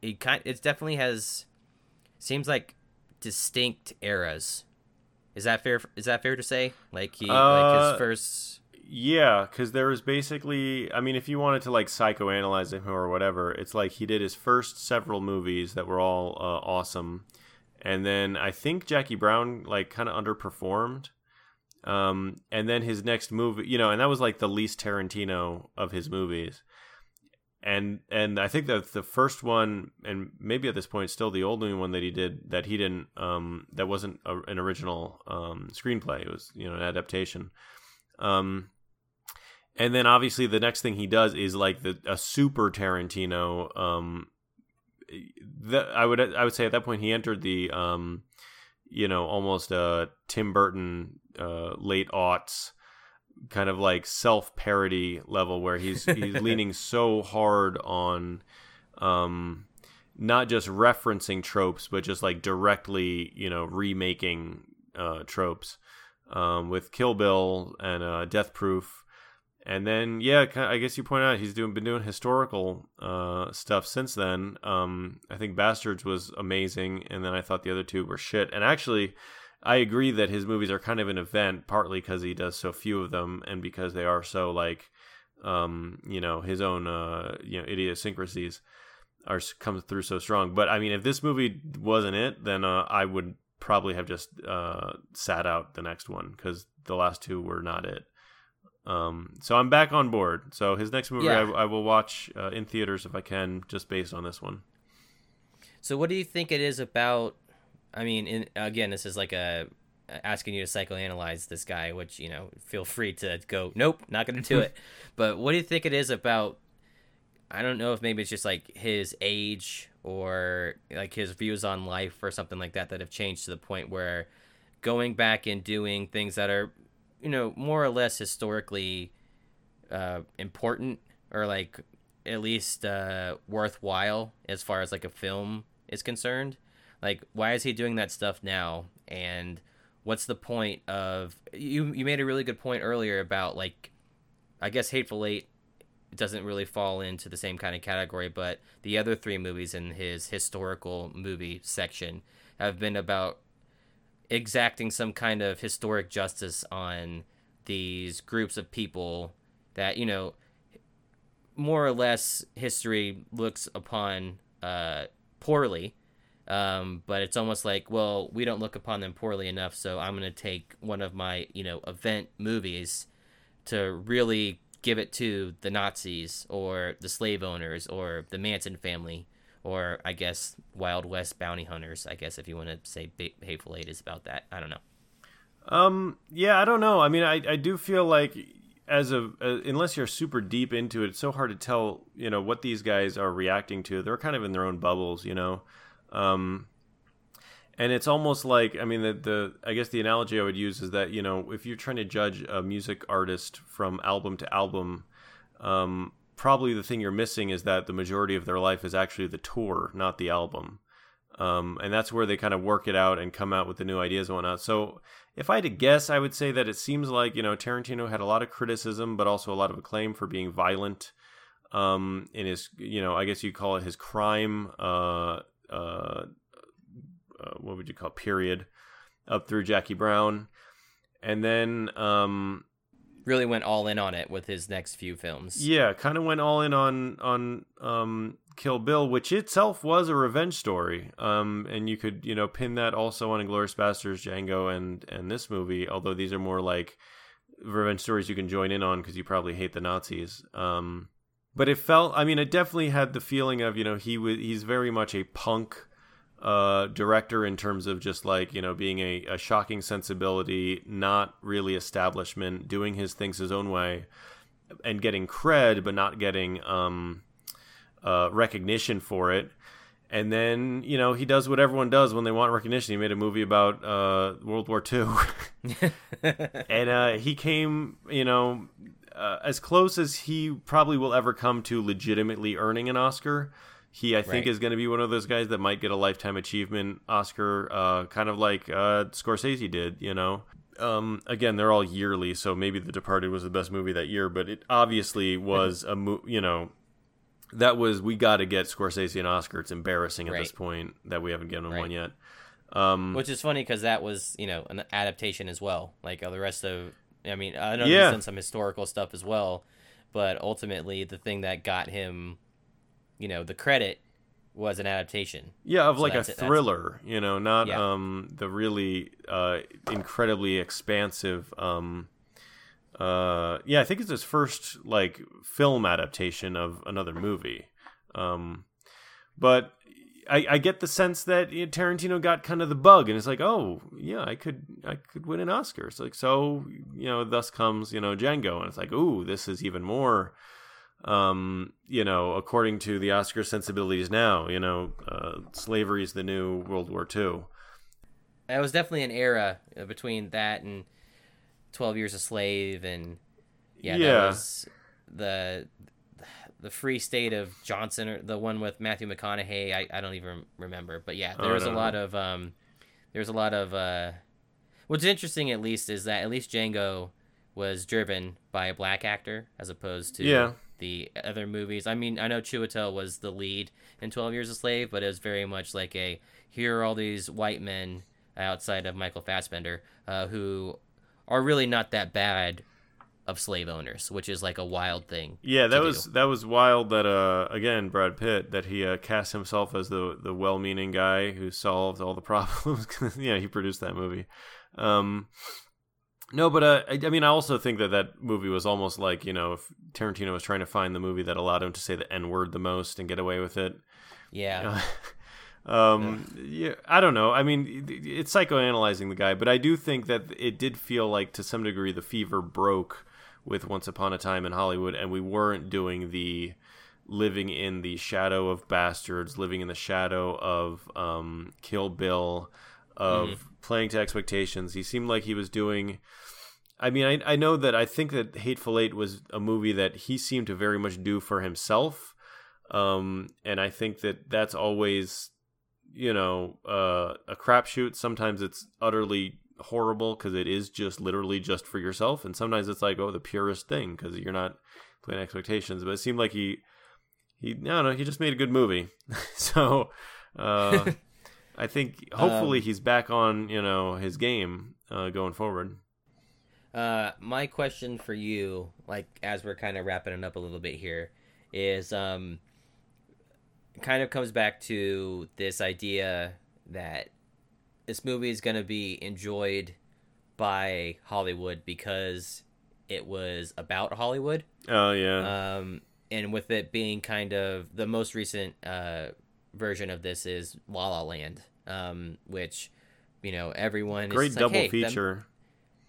it kind it definitely has seems like distinct eras. Is that fair? Is that fair to say? Like he, uh, like his uh, first.
Yeah, because there was basically, I mean, if you wanted to like psychoanalyze him or whatever, it's like he did his first several movies that were all uh, awesome, and then I think Jackie Brown like kind of underperformed, um, and then his next movie, you know, and that was like the least Tarantino of his movies. And and I think that the first one, and maybe at this point still the only one that he did that he didn't, um, that wasn't a, an original um, screenplay. It was you know an adaptation. Um, and then obviously the next thing he does is like the a super Tarantino. Um, that I would I would say at that point he entered the um, you know almost a Tim Burton uh, late aughts kind of like self parody level where he's he's leaning so hard on um not just referencing tropes but just like directly you know remaking uh tropes um with Kill Bill and uh Death Proof and then yeah I guess you point out he's doing been doing historical uh stuff since then um I think Bastards was amazing and then I thought the other two were shit and actually I agree that his movies are kind of an event, partly because he does so few of them, and because they are so like, um, you know, his own uh, you know idiosyncrasies are comes through so strong. But I mean, if this movie wasn't it, then uh, I would probably have just uh, sat out the next one because the last two were not it. Um, so I'm back on board. So his next movie, yeah. I, I, will watch uh, in theaters if I can, just based on this one.
So, what do you think it is about I mean, in, again, this is like a asking you to psychoanalyze this guy, which you know, feel free to go. Nope, not going to do it. but what do you think it is about? I don't know if maybe it's just like his age or like his views on life or something like that that have changed to the point where going back and doing things that are, you know, more or less historically uh, important or like at least uh, worthwhile as far as like a film is concerned like, why is he doing that stuff now? And what's the point of you? You made a really good point earlier about like, I guess Hateful Eight doesn't really fall into the same kind of category, but the other three movies in his historical movie section have been about exacting some kind of historic justice on these groups of people that you know more or less history looks upon uh, poorly. Um, but it's almost like, well, we don't look upon them poorly enough, so I'm going to take one of my, you know, event movies to really give it to the Nazis or the slave owners or the Manson family or I guess Wild West bounty hunters. I guess if you want to say Hateful Eight is about that. I don't know.
Um. Yeah, I don't know. I mean, I I do feel like as a uh, unless you're super deep into it, it's so hard to tell. You know what these guys are reacting to. They're kind of in their own bubbles. You know. Um, and it's almost like I mean the the I guess the analogy I would use is that you know if you're trying to judge a music artist from album to album, um, probably the thing you're missing is that the majority of their life is actually the tour, not the album. Um, and that's where they kind of work it out and come out with the new ideas and whatnot. So, if I had to guess, I would say that it seems like you know Tarantino had a lot of criticism, but also a lot of acclaim for being violent um, in his you know I guess you'd call it his crime uh, uh, uh, what would you call it, period up through Jackie Brown, and then um,
really went all in on it with his next few films.
yeah, kind of went all in on on um, Kill Bill, which itself was a revenge story. Um, and you could you know pin that also on Inglourious Basterds, Django, and and this movie. Although these are more like revenge stories you can join in on because you probably hate the Nazis. Um, but it felt, I mean, it definitely had the feeling of you know he was he's very much a punk uh, director in terms of just like you know being a, a shocking sensibility, not really establishment, doing his things his own way, and getting cred, but not getting um, uh, recognition for it. And then you know he does what everyone does when they want recognition. He made a movie about uh, World War II, and uh, he came you know uh, as close as he probably will ever come to legitimately earning an Oscar. He, I think,
Right.
is going to be one of those guys that might get a lifetime achievement Oscar, uh, kind of like uh, Scorsese did. You know, um, again, they're all yearly, so maybe The Departed was the best movie that year, but it obviously was a mo- you know that was we got to get Scorsese an Oscar. It's embarrassing at this point that we haven't given him
Right.
one yet. Um,
Which is funny because that was, you know, an adaptation as well. Like uh, the rest of, I mean, I know
Yeah.
he's done some historical stuff as well, but ultimately the thing that got him, you know, the credit was an adaptation.
Yeah, of
So
like a
that's it, that's-
thriller, you know, not
Yeah.
um the really uh incredibly expansive um uh yeah, I think it's his first like film adaptation of another movie. Um but I, I get the sense that you know, Tarantino got kind of the bug, and it's like, oh yeah, I could I could win an Oscar. It's like so you know, thus comes you know Django, and it's like, ooh, this is even more um, you know, according to the Oscar sensibilities now, you know, uh, slavery is the new World War II.
That was definitely an era uh, between that and Twelve Years a Slave, and yeah,
Yeah.
that was the the Free State of Johnson, or the one with Matthew McConaughey. I, I don't even remember, but yeah, there
Oh,
was a lot of um, there was a lot of uh, what's interesting at least is that at least Django was driven by a black actor as opposed to
Yeah.
The other movies. I mean, I know Chiwetel was the lead in Twelve Years a Slave, but it was very much like a here are all these white men outside of Michael Fassbender uh, who are really not that bad of slave owners, which is like a wild thing.
Yeah, that was
do.
that was wild. That uh, again, Brad Pitt, that he uh, cast himself as the the well-meaning guy who solved all the problems. yeah, he produced that movie. Um, no, but uh, I, I mean, I also think that that movie was almost like you know, if Tarantino was trying to find the movie that allowed him to say the N word the most and get away with it.
Yeah,
um yeah. i don't know. I mean it's psychoanalyzing the guy but i do think that it did feel like to some degree the fever broke with once upon a time in hollywood and we weren't doing the living in the shadow of Basterds living in the shadow of um kill bill of playing to expectations he seemed like he was doing I mean, I, I know that I think that Hateful Eight was a movie that he seemed to very much do for himself. Um, and I think that that's always, you know, uh, a crapshoot. Sometimes it's utterly horrible because it is just literally just for yourself. And sometimes it's like, oh, the purest thing because you're not playing expectations. But it seemed like he, he, I don't know, he just made a good movie. so, uh, I think hopefully he's back on, you know, his game uh, going forward.
Uh, my question for you, like as we're kind of wrapping it up a little bit here, is um, kind of comes back to this idea that this movie is going to be enjoyed by Hollywood because it was about Hollywood.
Oh yeah.
Um, and with it being kind of the most recent uh, version of this is La La Land, um, which you know everyone
Great
is like,
double
"Hey, that-
feature.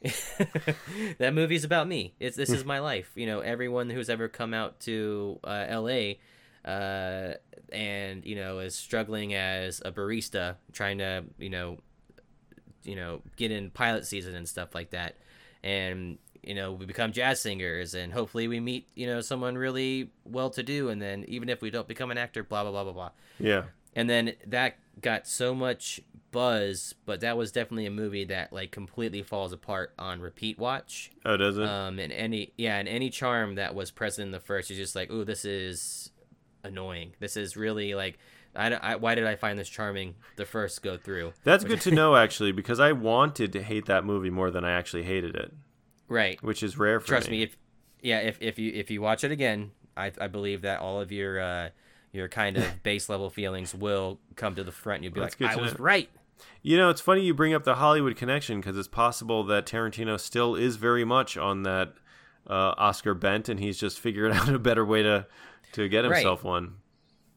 that movie's about me. It's this is my life. You know, everyone who's ever come out to uh, L.A. Uh, and you know is struggling as a barista, trying to you know, you know, get in pilot season and stuff like that, and you know we become jazz singers, and hopefully we meet you know someone really well to do, and then even if we don't become an actor, blah blah blah blah blah
Yeah.
and then that got so much buzz, but that was definitely a movie that like completely falls apart on repeat watch.
Oh, does it?
Um, and any yeah, and any charm that was present in the first is just like, oh, this is annoying. This is really like, I, I why did I find this charming the first go through?
That's good to know actually, because I wanted to hate that movie more than I actually hated it,
Right.
which is rare for
Trust me, if yeah, if if you if you watch it again, I I believe that all of your uh your kind of base level feelings will come to the front. and You'll be
That's
like, I was right.
You know, it's funny you bring up the Hollywood connection because it's possible that Tarantino still is very much on that uh, Oscar bent, and he's just figured out a better way to to get
Right.
himself one.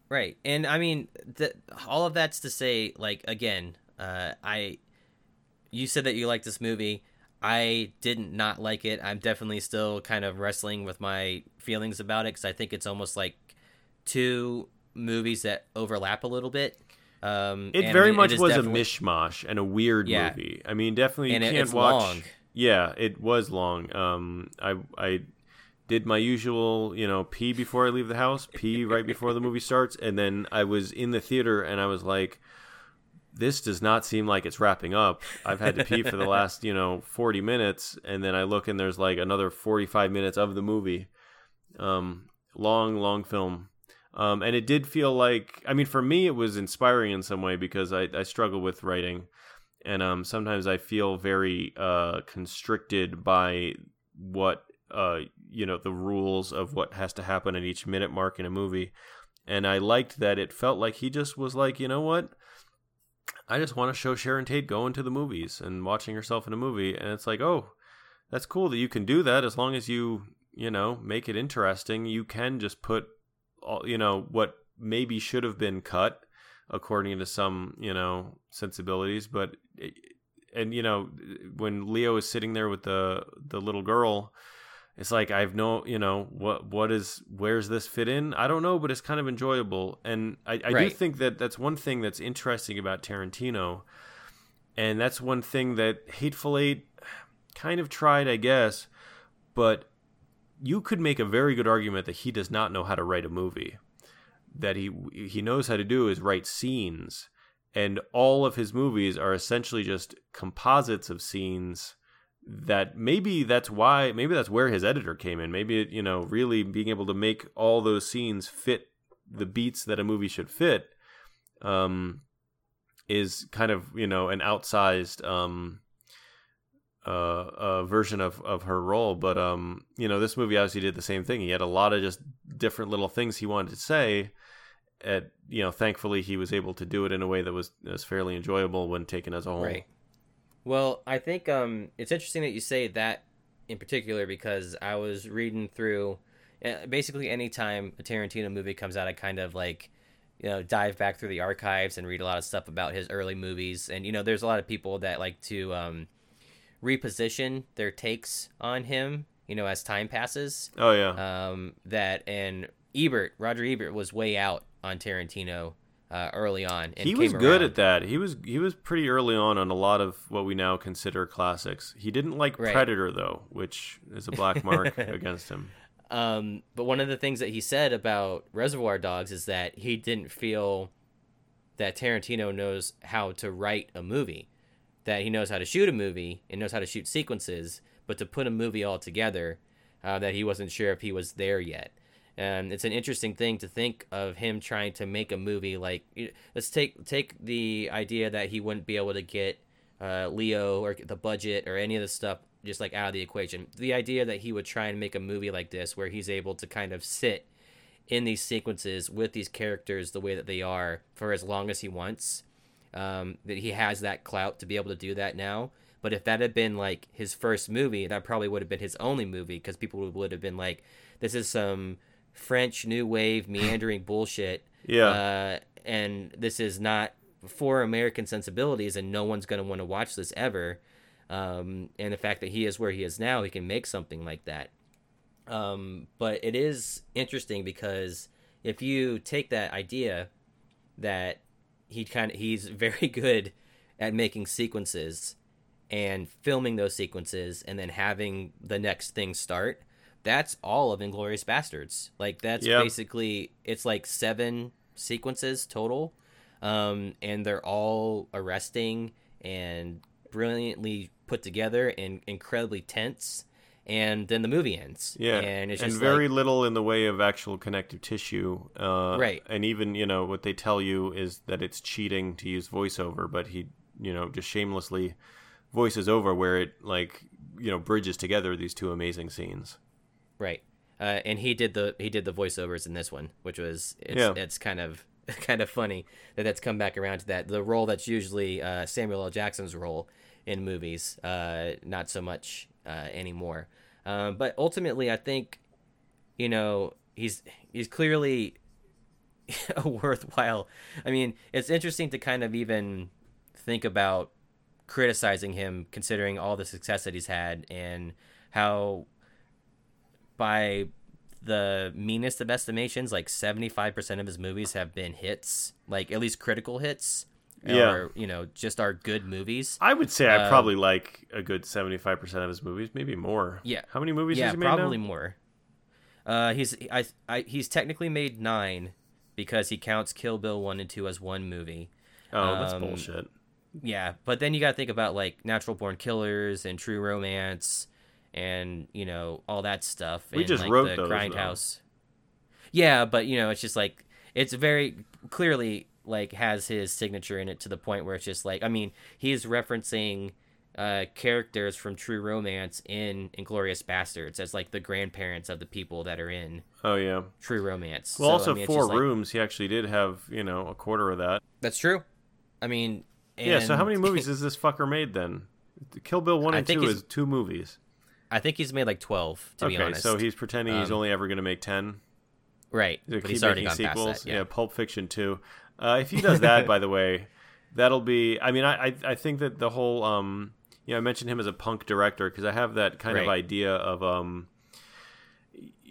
Right. And I mean, th- all of that's to say, like, again, uh, I, you said that you like this movie. I didn't not like it. I'm definitely still kind of wrestling with my feelings about it because I think it's almost like two movies that overlap a little bit. Um,
It very
it
much
is
was
definitely-
a mishmash and a weird
Yeah.
movie. I mean, definitely you
And it-
can't watch.
long.
Yeah, it was long. Um, I I did my usual, you know, pee before I leave the house, pee right before the movie starts, and then I was in the theater and I was like, this does not seem like it's wrapping up. I've had to pee for the last, you know, 40 minutes, and then I look and there's like another 45 minutes of the movie. Um, long, long film. Um, and it did feel like, I mean, for me, it was inspiring in some way because I, I struggle with writing. And um, sometimes I feel very uh, constricted by what, uh, you know, the rules of what has to happen at each minute mark in a movie. And I liked that it felt like he just was like, you know what? I just want to show Sharon Tate going to the movies and watching herself in a movie. And it's like, oh, that's cool that you can do that as long as you, you know, make it interesting. You can just put, all, you know, what maybe should have been cut according to some, you know, sensibilities. But, eh, and, you know, when Leo is sitting there with the, the little girl, it's like I've no, you know, what what is where's this fit in? I don't know, but it's kind of enjoyable, and I, I do think that that's one thing that's interesting about Tarantino, and that's one thing that Hateful Eight kind of tried, I guess, but you could make a very good argument that he does not know how to write a movie. That he he knows how to do is write scenes, and all of his movies are essentially just composites of scenes that maybe that's why maybe that's where his editor came in. Maybe it, you know really being able to make all those scenes fit the beats that a movie should fit um is kind of you know an outsized um uh, uh version of of her role. But um you know this movie obviously did the same thing. He had a lot of just different little things he wanted to say at you know thankfully he was able to do it in a way that was, was fairly enjoyable when taken as a whole.
Right. Well, I think um, it's interesting that you say that in particular because I was reading through uh, basically anytime a Tarantino movie comes out, I kind of like you know dive back through the archives and read a lot of stuff about his early movies. And you know, there's a lot of people that like to um, reposition their takes on him. You know, as time passes.
oh yeah
Um, that and Ebert, Roger Ebert, was way out on Tarantino uh, early on.
He was good
around.
at that. He was he was pretty early on on a lot of what we now consider classics. He didn't like
Right.
Predator though, which is a black mark against him.
Um, but one of the things that he said about Reservoir Dogs is that he didn't feel that Tarantino knows how to write a movie, that he knows how to shoot a movie and knows how to shoot sequences, but to put a movie all together, uh, that he wasn't sure if he was there yet. And it's an interesting thing to think of him trying to make a movie like let's take take the idea that he wouldn't be able to get uh, Leo or the budget or any of the stuff just like out of the equation. The idea that he would try and make a movie like this where he's able to kind of sit in these sequences with these characters the way that they are for as long as he wants. Um, that he has that clout to be able to do that now. But if that had been like his first movie, that probably would have been his only movie because people would have been like, "This is some French new wave meandering bullshit."
Yeah.
Uh, and this is not for American sensibilities, and no one's going to want to watch this ever. Um, and the fact that he is where he is now, he can make something like that. Um, but it is interesting because if you take that idea that he kind of he's very good at making sequences and filming those sequences and then having the next thing start that's all of Inglourious Basterds like that's
Yeah.
basically it's like seven sequences total um, and they're all arresting and brilliantly put together and incredibly tense. And then the movie ends.
Yeah,
and it's
and
just
very
like,
little in the way of actual connective tissue. Uh,
Right.
And even you know what they tell you is that it's cheating to use voiceover, but he you know just shamelessly voices over where it like you know bridges together these two amazing scenes.
Right. Uh, and he did the he did the voiceovers in this one, which was it's,
Yeah.
it's kind of kind of funny that that's come back around to that. The role that's usually uh, Samuel L. Jackson's role in movies, uh, not so much uh, anymore. Um, but ultimately, I think you know he's he's clearly a worthwhile. I mean, it's interesting to kind of even think about criticizing him, considering all the success that he's had and how by the meanest of estimations, like seventy five percent of his movies have been hits, like at least critical hits.
Yeah.
Or, you know, just are good movies.
I would say I
Uh,
probably like a good seventy five percent of his movies, maybe more.
Yeah.
How many movies
yeah,
has he made
probably
now?
more. Uh, he's I, I he's technically made nine because he counts Kill Bill one and two as one movie.
Oh, that's
Um,
bullshit.
Yeah, but then you got to think about like Natural Born Killers and True Romance, and you know all that stuff.
We
and,
just
like,
wrote
the
those, though.
Grindhouse. Yeah, but you know it's just like it's very clearly like has his signature in it to the point where it's just like I mean he's referencing uh, characters from True Romance in Inglourious Basterds as like the grandparents of the people that are in
Oh yeah.
True Romance.
Well,
So, I
also
mean,
four
just, like-
rooms. He actually did have you know a quarter of that.
That's true. I mean,
yeah. So how many movies has this fucker made then? Kill Bill one and two is two movies.
I think he's made like twelve to
okay,
be honest.
so he's pretending he's
Um,
only ever going to make ten.
right, but he's already gone
sequels.
past that. Yeah.
Pulp Fiction too. Uh, if he does that, by the way, that'll be. I mean, I I, I think that the whole um, you know, I mentioned him as a punk director because I have that kind of idea of um.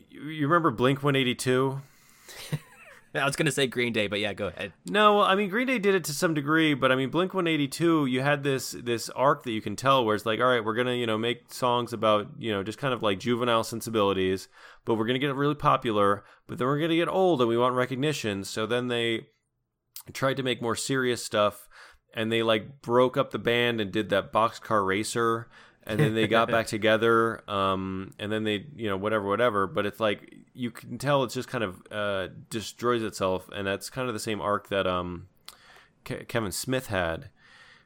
You remember Blink One Eighty Two?
I was gonna say Green Day, but yeah, go ahead.
No, well, I mean Green Day did it to some degree, but I mean Blink One Eighty Two, you had this this arc that you can tell where it's like, all right, we're gonna you know make songs about you know just kind of like juvenile sensibilities, but we're gonna get really popular, but then we're gonna get old and we want recognition. So then they tried to make more serious stuff, and they like broke up the band and did that Boxcar Racer. And then they got back together, um, and then they, you know, whatever, whatever. But it's like you can tell it's just kind of uh, destroys itself, and that's kind of the same arc that um, Ke- Kevin Smith had,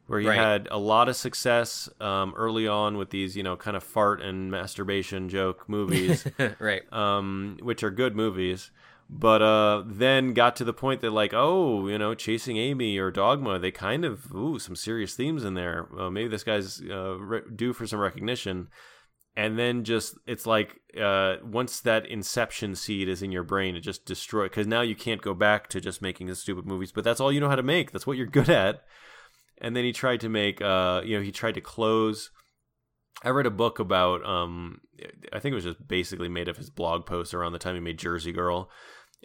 where he
Right.
had a lot of success um, early on with these, you know, kind of fart and masturbation joke movies,
right.
um, which are good movies. But uh, then got to the point that, like, oh, you know, Chasing Amy or Dogma, they kind of, ooh, some serious themes in there. Uh, maybe this guy's uh, re- due for some recognition. And then just, it's like, uh, once that inception seed is in your brain, it just destroys. Because now you can't go back to just making the stupid movies, but that's all you know how to make. That's what you're good at. And then he tried to make, uh, you know, he tried to close. I read a book about, um, I think it was just basically made of his blog posts around the time he made Jersey Girl,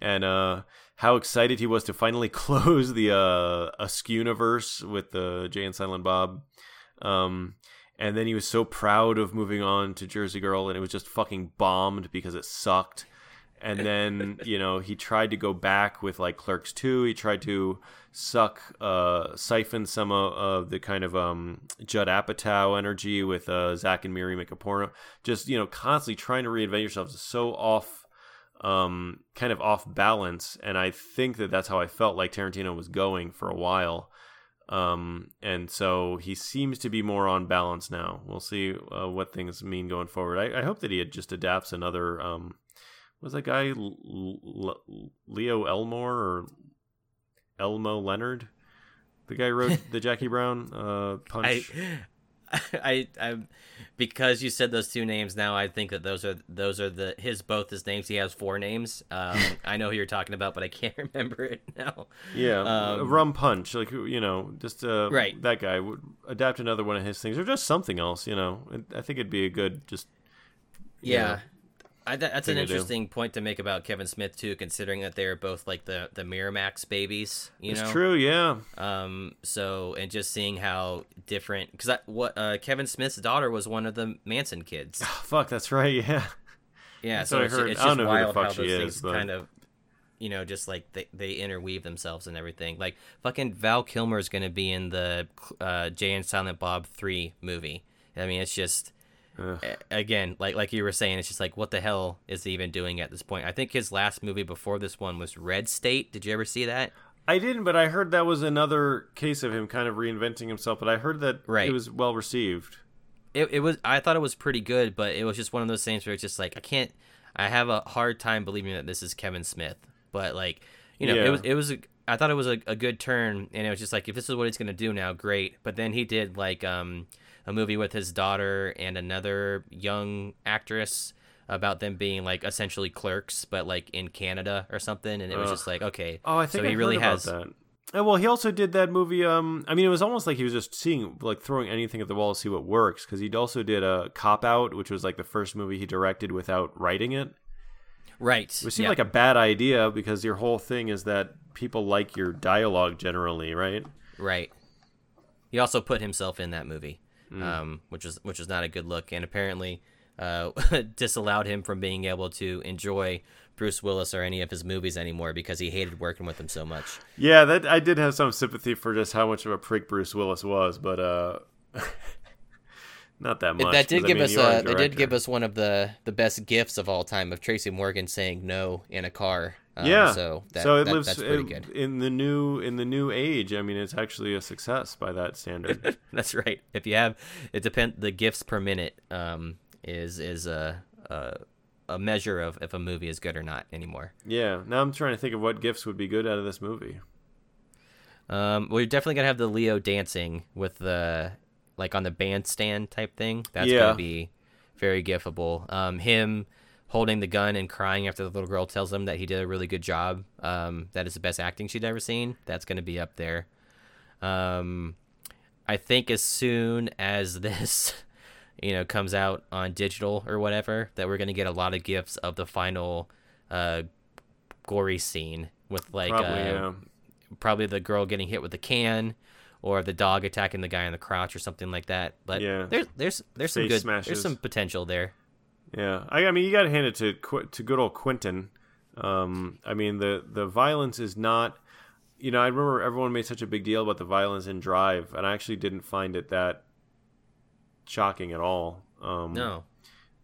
and uh, how excited he was to finally close the uh, Askewniverse with the Jay and Silent Bob. Um, and then he was so proud of moving on to Jersey Girl, and it was just fucking bombed because it sucked. And then you know he tried to go back with like Clerks two. He tried to suck, uh, siphon some of, of the kind of um, Judd Apatow energy with uh, Zack and Miri make a porno. Just you know constantly trying to reinvent yourself. Is so off um, kind of off balance, and I think that that's how I felt like Tarantino was going for a while. Um, and so he seems to be more on balance now. We'll see uh, what things mean going forward. I, I hope that he just adapts another. Um, was that guy L- L- Leo Elmore or Elmo Leonard? The guy who wrote the Jackie Brown uh, punch.
I, I, because you said those two names. Now I think that those are those are the his both his names. He has four names. Um, I know who you're talking about, but I can't remember it now.
Yeah,
Um,
rum punch, like you know, just uh,
Right.
That guy would adapt another one of his things, or just something else. You know, I think it'd be a good just.
Yeah. I, that, that's an
to do.
interesting point to make about Kevin Smith too, considering that they're both like the the Miramax babies. You
it's
know,
true. Yeah,
Um, so and just seeing how different because what uh, Kevin Smith's daughter was one of the Manson kids.
fuck, that's right. Yeah,
Yeah,
That's
so
I
it's,
heard.
it's just
know who the
wild how those
is,
things
but-
kind of. you know, just like they, they interweave themselves and everything. Like fucking Val Kilmer is gonna be in the uh, Jay and Silent Bob three movie. I mean, it's just
Ugh.
again, like like you were saying, it's just like what the hell is he even doing at this point? I think his last movie before this one was Red State. Did you ever see that?
I didn't, but I heard that was another case of him kind of reinventing himself. But I heard that
Right.
it was well received.
It it was I thought it was pretty good, but it was just one of those things where it's just like I can't. I have a hard time believing that this is Kevin Smith, but like you know,
Yeah.
it was it was. A, I thought it was a, a good turn, and it was just like if this is what he's gonna do now, great. But then he did like um a movie with his daughter and another young actress about them being like essentially clerks, but like in Canada or something, and it was
Ugh.
just like okay,
Oh, I think
so
I
he really
heard about
has
that. Uh, well, he also did that movie. Um, I mean, it was almost like he was just seeing, like, throwing anything at the wall to see what works. Because he also did a Cop Out, which was like the first movie he directed without writing it.
right.
Which seemed
yeah.
like a bad idea because your whole thing is that people like your dialogue generally, right?
Right. He also put himself in that movie,
Mm.
um, which was which was not a good look, and apparently uh, disallowed him from being able to enjoy Bruce Willis or any of his movies anymore because he hated working with him so much.
Yeah, that I did have some sympathy for just how much of a prick Bruce Willis was, but uh, not that much.
that did
'cause, I
give
mean,
us
a
that did give us one of the the best gifts of all time of Tracy Morgan saying no in a car. Um,
yeah.
so that,
so it
that-
lives
that's pretty
it-
good.
in the new in the new age. I mean, it's actually a success by that standard.
That's right. If you have it depend the gifts per minute um, is is a, a a measure of if a movie is good or not anymore.
yeah. Now I'm trying to think of what gifts would be good out of this movie.
Um, we're definitely gonna have the Leo dancing with the like on the bandstand type thing. That's
Yeah.
gonna be very gifable. Um, him holding the gun and crying after the little girl tells him that he did a really good job. Um, that is the best acting she'd ever seen. That's gonna be up there. Um, I think as soon as this, you know, comes out on digital or whatever, that we're gonna get a lot of gifts of the final, uh, gory scene with like
Probably,
uh,
yeah.
probably the girl getting hit with a can or the dog attacking the guy in the crotch or something like that. But
Yeah.
there's there's there's some good
smashes.
there's some potential there.
Yeah, I, I mean, you got to hand it to to good old Quentin. Um, I mean, the the violence is not. You know, I remember everyone made such a big deal about the violence in Drive, and I actually didn't find it that shocking at all. Um,
No.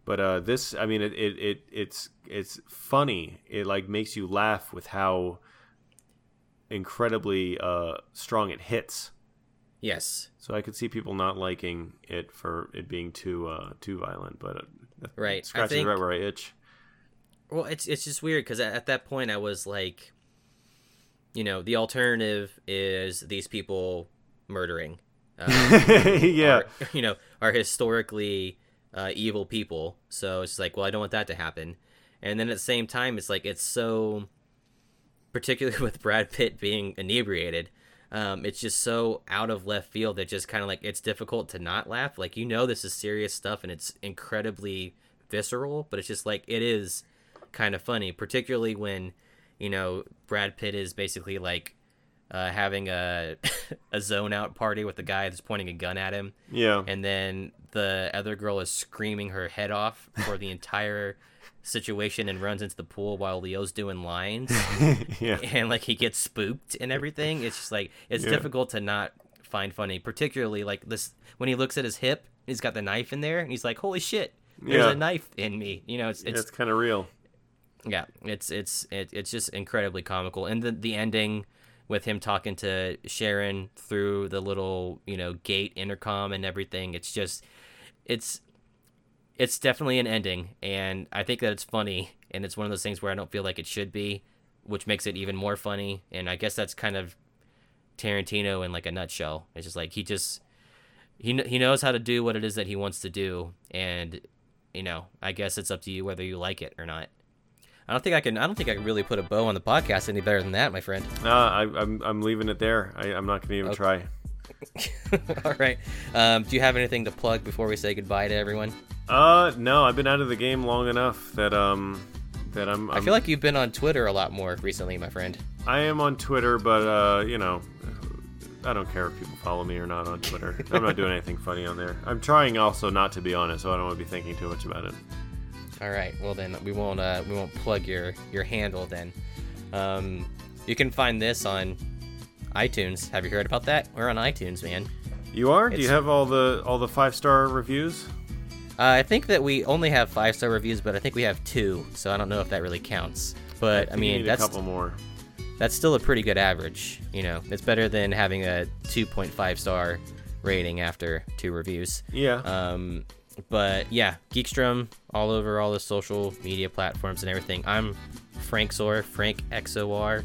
but uh, this, I mean, it, it it it's it's funny. It like makes you laugh with how incredibly uh, strong it hits.
Yes.
So I could see people not liking it for it being too uh, too violent, but
Right. I
scratches
think-
right where I itch.
Well, it's it's just weird because at, at that point I was like, you know, the alternative is these people murdering. Um,
yeah,
are, you know, are historically uh, evil people. So it's like, well, I don't want that to happen. And then at the same time, it's like it's so, particularly with Brad Pitt being inebriated, um, it's just so out of left field that just kind of like it's difficult to not laugh. Like you know, this is serious stuff and it's incredibly visceral, but it's just like it is kind of funny, particularly when you know Brad Pitt is basically like uh, having a a zone out party with the guy that's pointing a gun at him,
yeah,
and then the other girl is screaming her head off for the entire situation and runs into the pool while Leo's doing lines
yeah,
and like he gets spooked and everything. It's just like it's
Yeah.
difficult to not find funny, particularly like this when he looks at his hip, he's got the knife in there and he's like, "Holy shit, there's
Yeah.
a knife in me." You know, it's
it's,
it's
kind of real.
yeah, it's it's it, it's just incredibly comical, and the the ending with him talking to Sharon through the little you know gate intercom and everything. It's just it's it's definitely an ending, and I think that it's funny, and it's one of those things where I don't feel like it should be, which makes it even more funny. And I guess that's kind of Tarantino in like a nutshell. It's just like he just he he knows how to do what it is that he wants to do, and you know I guess it's up to you whether you like it or not. I don't think I can. I don't think I can really put a bow on the podcast any better than that, my friend.
Uh, I, I'm I'm leaving it there. I, I'm not going to even
Okay.
try.
All right. Um, do you have anything to plug before we say goodbye to everyone?
Uh, no, I've been out of the game long enough that um that I'm,
i
I'm
feel like you've been on Twitter a lot more recently, my friend.
I am on Twitter, but uh, you know, I don't care if people follow me or not on Twitter. I'm not doing anything funny on there. I'm trying also not to be on it, so I don't want to be thinking too much about it.
All right. Well, then we won't uh, we won't plug your your handle then. Um, you can find this on iTunes. Have you heard about that? We're on iTunes, man.
You are? Do you have all the all the five star reviews?
Uh, I think that we only have five star reviews, but I think we have two, so I don't know if that really counts. But I,
you
mean, that's
a couple more.
that's still a pretty good average. You know, it's better than having a 2.5 star rating after two reviews.
Yeah.
Um, but yeah, Geekstrom all over all the social media platforms and everything. I'm Frank Zor, Frank XOR.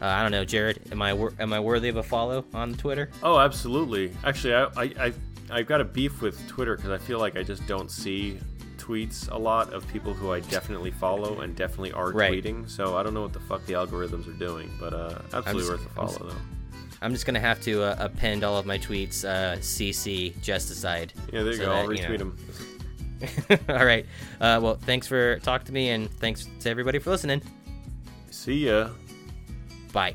Uh, I don't know, Jared. Am I wor- am I worthy of a follow on Twitter?
oh, absolutely. Actually, I I I've, I've got a beef with Twitter because I feel like I just don't see tweets a lot of people who I definitely follow and definitely are
Right.
tweeting. So I don't know what the fuck the algorithms are doing, but uh, absolutely
just-
worth a
I'm
follow
just-
though.
I'm just gonna have to uh, append all of my tweets uh, CC Justicide.
Yeah, there you
so
go. I'll
that, you
retweet
know.
them.
all right. Uh, well, thanks for talking to me, and thanks to everybody for listening.
See ya.
Bye.